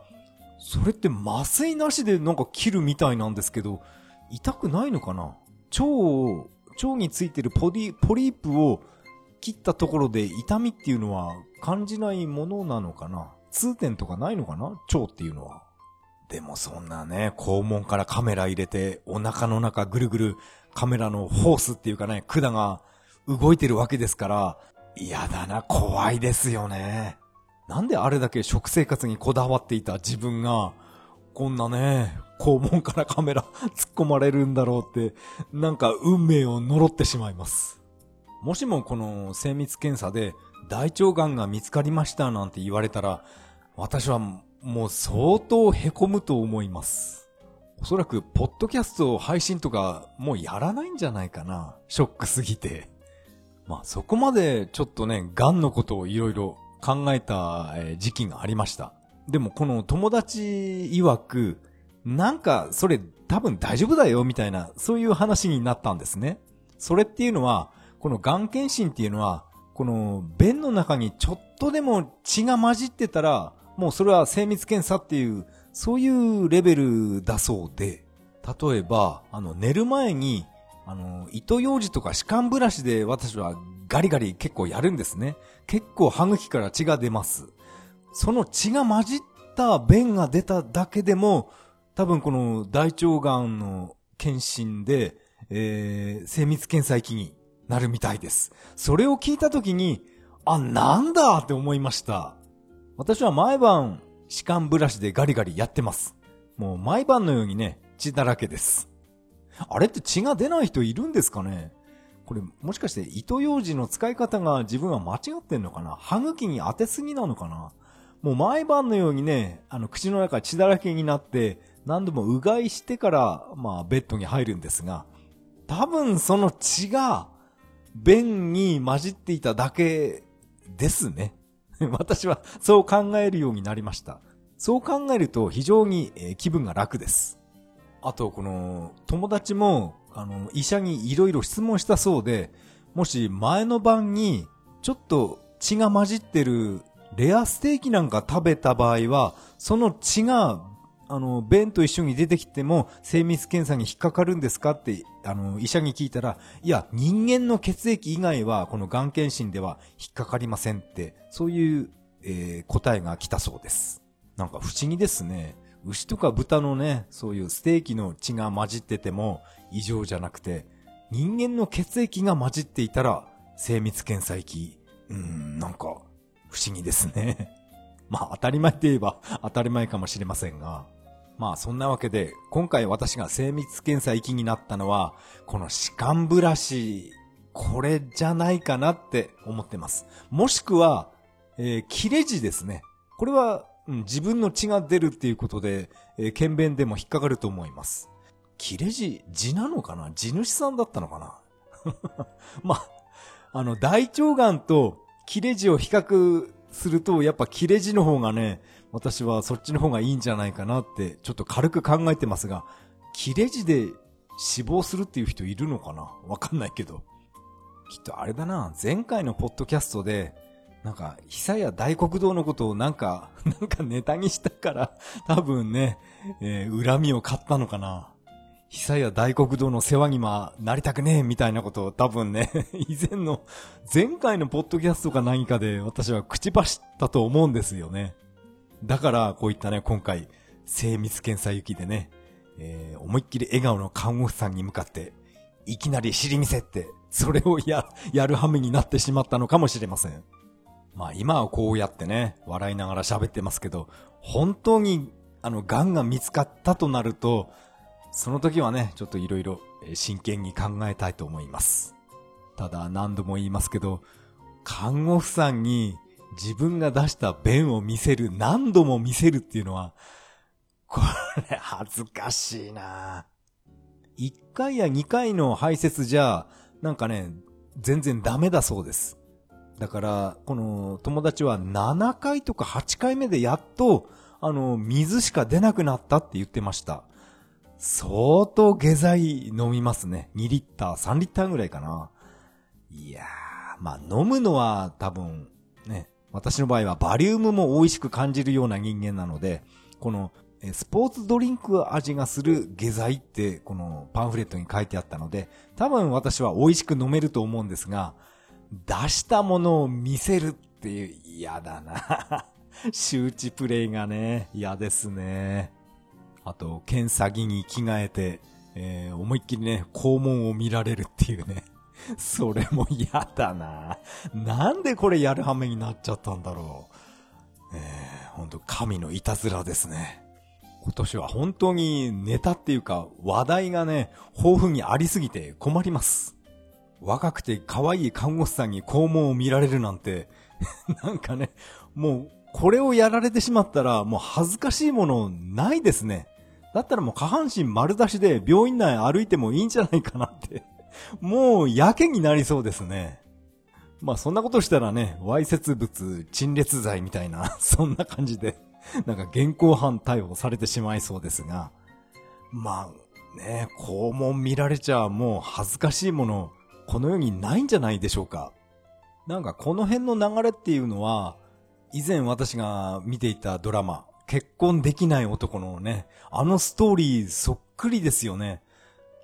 それって麻酔なしでなんか切るみたいなんですけど、痛くないのかな？腸を、腸についてるポリ、ポリープを切ったところで痛みっていうのは感じないものなのかな？痛点とかないのかな？腸っていうのは。でもそんなね、肛門からカメラ入れて、お腹の中ぐるぐるカメラのホースっていうかね、管が動いてるわけですから、嫌だな、怖いですよね。なんであれだけ食生活にこだわっていた自分が、こんなね、肛門からカメラ突っ込まれるんだろうって、なんか運命を呪ってしまいます。もしもこの精密検査で大腸がんが見つかりましたなんて言われたら、私はもう相当凹むと思います。おそらく、ポッドキャスト配信とか、もうやらないんじゃないかな。ショックすぎて。まあ、そこまで、ちょっとね、癌のことをいろいろ考えた時期がありました。でも、この友達曰く、なんか、それ多分大丈夫だよ、みたいな、そういう話になったんですね。それっていうのは、この癌検診っていうのは、この便の中にちょっとでも血が混じってたら、もうそれは精密検査っていう、そういうレベルだそうで、例えば、あの、寝る前に、あの、糸用紙とか歯間ブラシで私はガリガリ結構やるんですね。結構歯茎から血が出ます。その血が混じった便が出ただけでも、多分この大腸がんの検診で、えー、精密検査機になるみたいです。それを聞いたときに、あ、なんだって思いました。私は毎晩歯間ブラシでガリガリやってます。もう毎晩のようにね、血だらけです。あれって血が出ない人いるんですかね？これもしかして糸用紙の使い方が自分は間違ってんのかな？歯茎に当てすぎなのかな？もう毎晩のようにね、あの口の中血だらけになって何度もうがいしてからまあベッドに入るんですが、多分その血が便に混じっていただけですね。私はそう考えるようになりました。そう考えると非常に、え気分が楽です。あと、この、友達も、あの、医者にいろいろ質問したそうで、もし前の晩に、ちょっと血が混じってるレアステーキなんか食べた場合は、その血があの、便と一緒に出てきても精密検査に引っかかるんですかって、あの、医者に聞いたら、いや、人間の血液以外はこのがん検診では引っかかりませんって、そういう、えー、答えが来たそうです。なんか不思議ですね。牛とか豚のね、そういうステーキの血が混じってても異常じゃなくて、人間の血液が混じっていたら精密検査液、うん、なんか不思議ですね。まあ当たり前って言えば当たり前かもしれませんが。まあそんなわけで、今回私が精密検査行きになったのは、この歯間ブラシ、これじゃないかなって思ってます。もしくは、えー、切れ字ですね。これは、うん、自分の血が出るっていうことで、えー、検便でも引っかかると思います。切れ字、字なのかな？地主さんだったのかな？まあ、あの、大腸がんと切れ字を比較すると、やっぱ切れ字の方がね、私はそっちの方がいいんじゃないかなって、ちょっと軽く考えてますが、切れ字で死亡するっていう人いるのかな？わかんないけど。きっとあれだな、前回のポッドキャストで、なんか、久や大黒堂のことをなんか、なんかネタにしたから、多分ね、えー、恨みを買ったのかな。久や大黒堂の世話にまなりたくねえみたいなことを多分ね、以前の、前回のポッドキャストか何かで私は口走ったと思うんですよね。だからこういったね、今回、精密検査行きでね、えー、思いっきり笑顔の看護婦さんに向かって、いきなり尻見せって、それをや、やるはめになってしまったのかもしれません。まあ今はこうやってね、笑いながら喋ってますけど、本当に、あの、癌が見つかったとなると、その時はね、ちょっと色々真剣に考えたいと思います。ただ何度も言いますけど、看護婦さんに自分が出した便を見せる、何度も見せるっていうのは、これ恥ずかしいな1回や2回の排泄じゃ、なんかね、全然ダメだそうです。だから、この友達は7回とか8回目でやっと、あの、水しか出なくなったって言ってました。相当下剤飲みますね。2リッター、3リッターぐらいかな。いやー、まあ飲むのは多分、私の場合はバリウムも美味しく感じるような人間なので、このスポーツドリンク味がする下剤ってこのパンフレットに書いてあったので、多分私は美味しく飲めると思うんですが、出したものを見せるっていう嫌だな。周知プレイがね、嫌ですね。あと、検査着に着替えて、えー、思いっきりね、肛門を見られるっていうね。それも嫌だな。なんでこれやるはめになっちゃったんだろう。えー、ほんと神のいたずらですね。今年は本当にネタっていうか話題がね、豊富にありすぎて困ります。若くて可愛い看護師さんに肛門を見られるなんて なんかね、もうこれをやられてしまったらもう恥ずかしいものないですね。だったらもう下半身丸出しで病院内歩いてもいいんじゃないかなってもうやけになりそうですね。まあそんなことしたらね、わいせつ物陳列罪みたいな、そんな感じでなんか現行犯逮捕されてしまいそうですが、まあね、肛門見られちゃもう恥ずかしいもの、この世にないんじゃないでしょうか。なんかこの辺の流れっていうのは、以前私が見ていたドラマ、結婚できない男のね、あのストーリーそっくりですよね。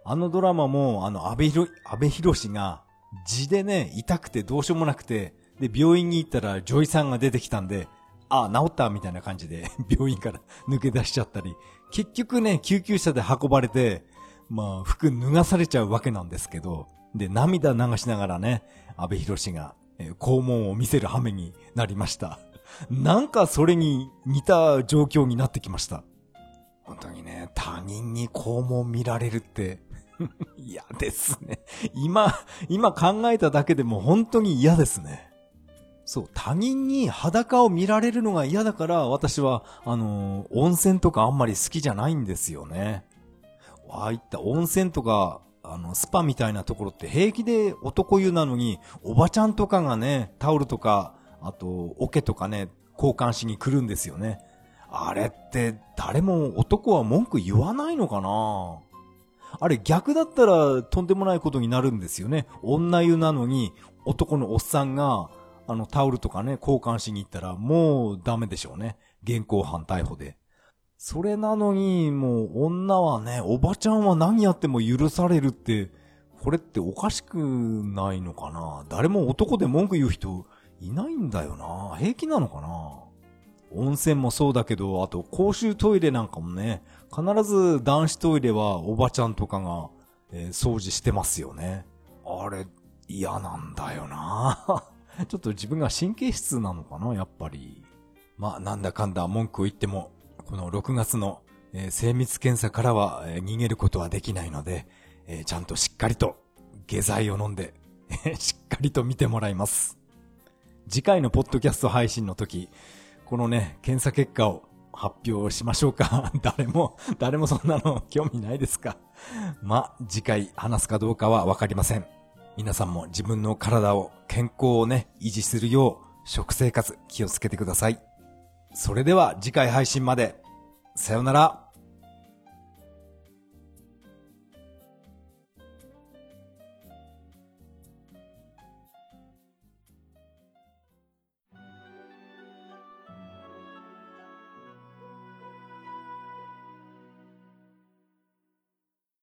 あのドラマも、あの、安倍博、安倍博士が、字でね、痛くてどうしようもなくて、で、病院に行ったら、女医さんが出てきたんで、ああ、治ったみたいな感じで 病院から 抜け出しちゃったり、結局ね、救急車で運ばれて、まあ、服脱がされちゃうわけなんですけど、で、涙流しながらね、安倍博士が、えー、肛門を見せる羽目になりました。なんかそれに似た状況になってきました。本当にね、他人に肛門見られるって 嫌ですね。今、今考えただけでも本当に嫌ですね。そう、他人に裸を見られるのが嫌だから、私は、あのー、温泉とかあんまり好きじゃないんですよね。ああいった温泉とか、あの、スパみたいなところって平気で男湯なのに、おばちゃんとかがね、タオルとか、あと、桶とかね、交換しに来るんですよね。あれって、誰も男は文句言わないのかな？あれ逆だったらとんでもないことになるんですよね。女湯なのに男のおっさんがあの、タオルとかね、交換しに行ったら、もうダメでしょうね。現行犯逮捕で。それなのに、もう女はね、おばちゃんは何やっても許されるって、これっておかしくないのかな誰も男で文句言う人いないんだよな平気なのかな温泉もそうだけど、あと公衆トイレなんかもね、必ず男子トイレはおばちゃんとかが、えー、掃除してますよね。あれ、嫌なんだよな ちょっと自分が神経質なのかな、やっぱり。まあ、なんだかんだ文句を言っても、この6月の、えー、精密検査からは、えー、逃げることはできないので、えー、ちゃんとしっかりと下剤を飲んで、しっかりと見てもらいます。次回のポッドキャスト配信の時、このね、検査結果を発表しましょうか。誰も、誰もそんなの 興味ないですか。ま、次回話すかどうかはわかりません。皆さんも自分の体を、健康をね、維持するよう、食生活気をつけてください。それでは次回配信まで。さよなら。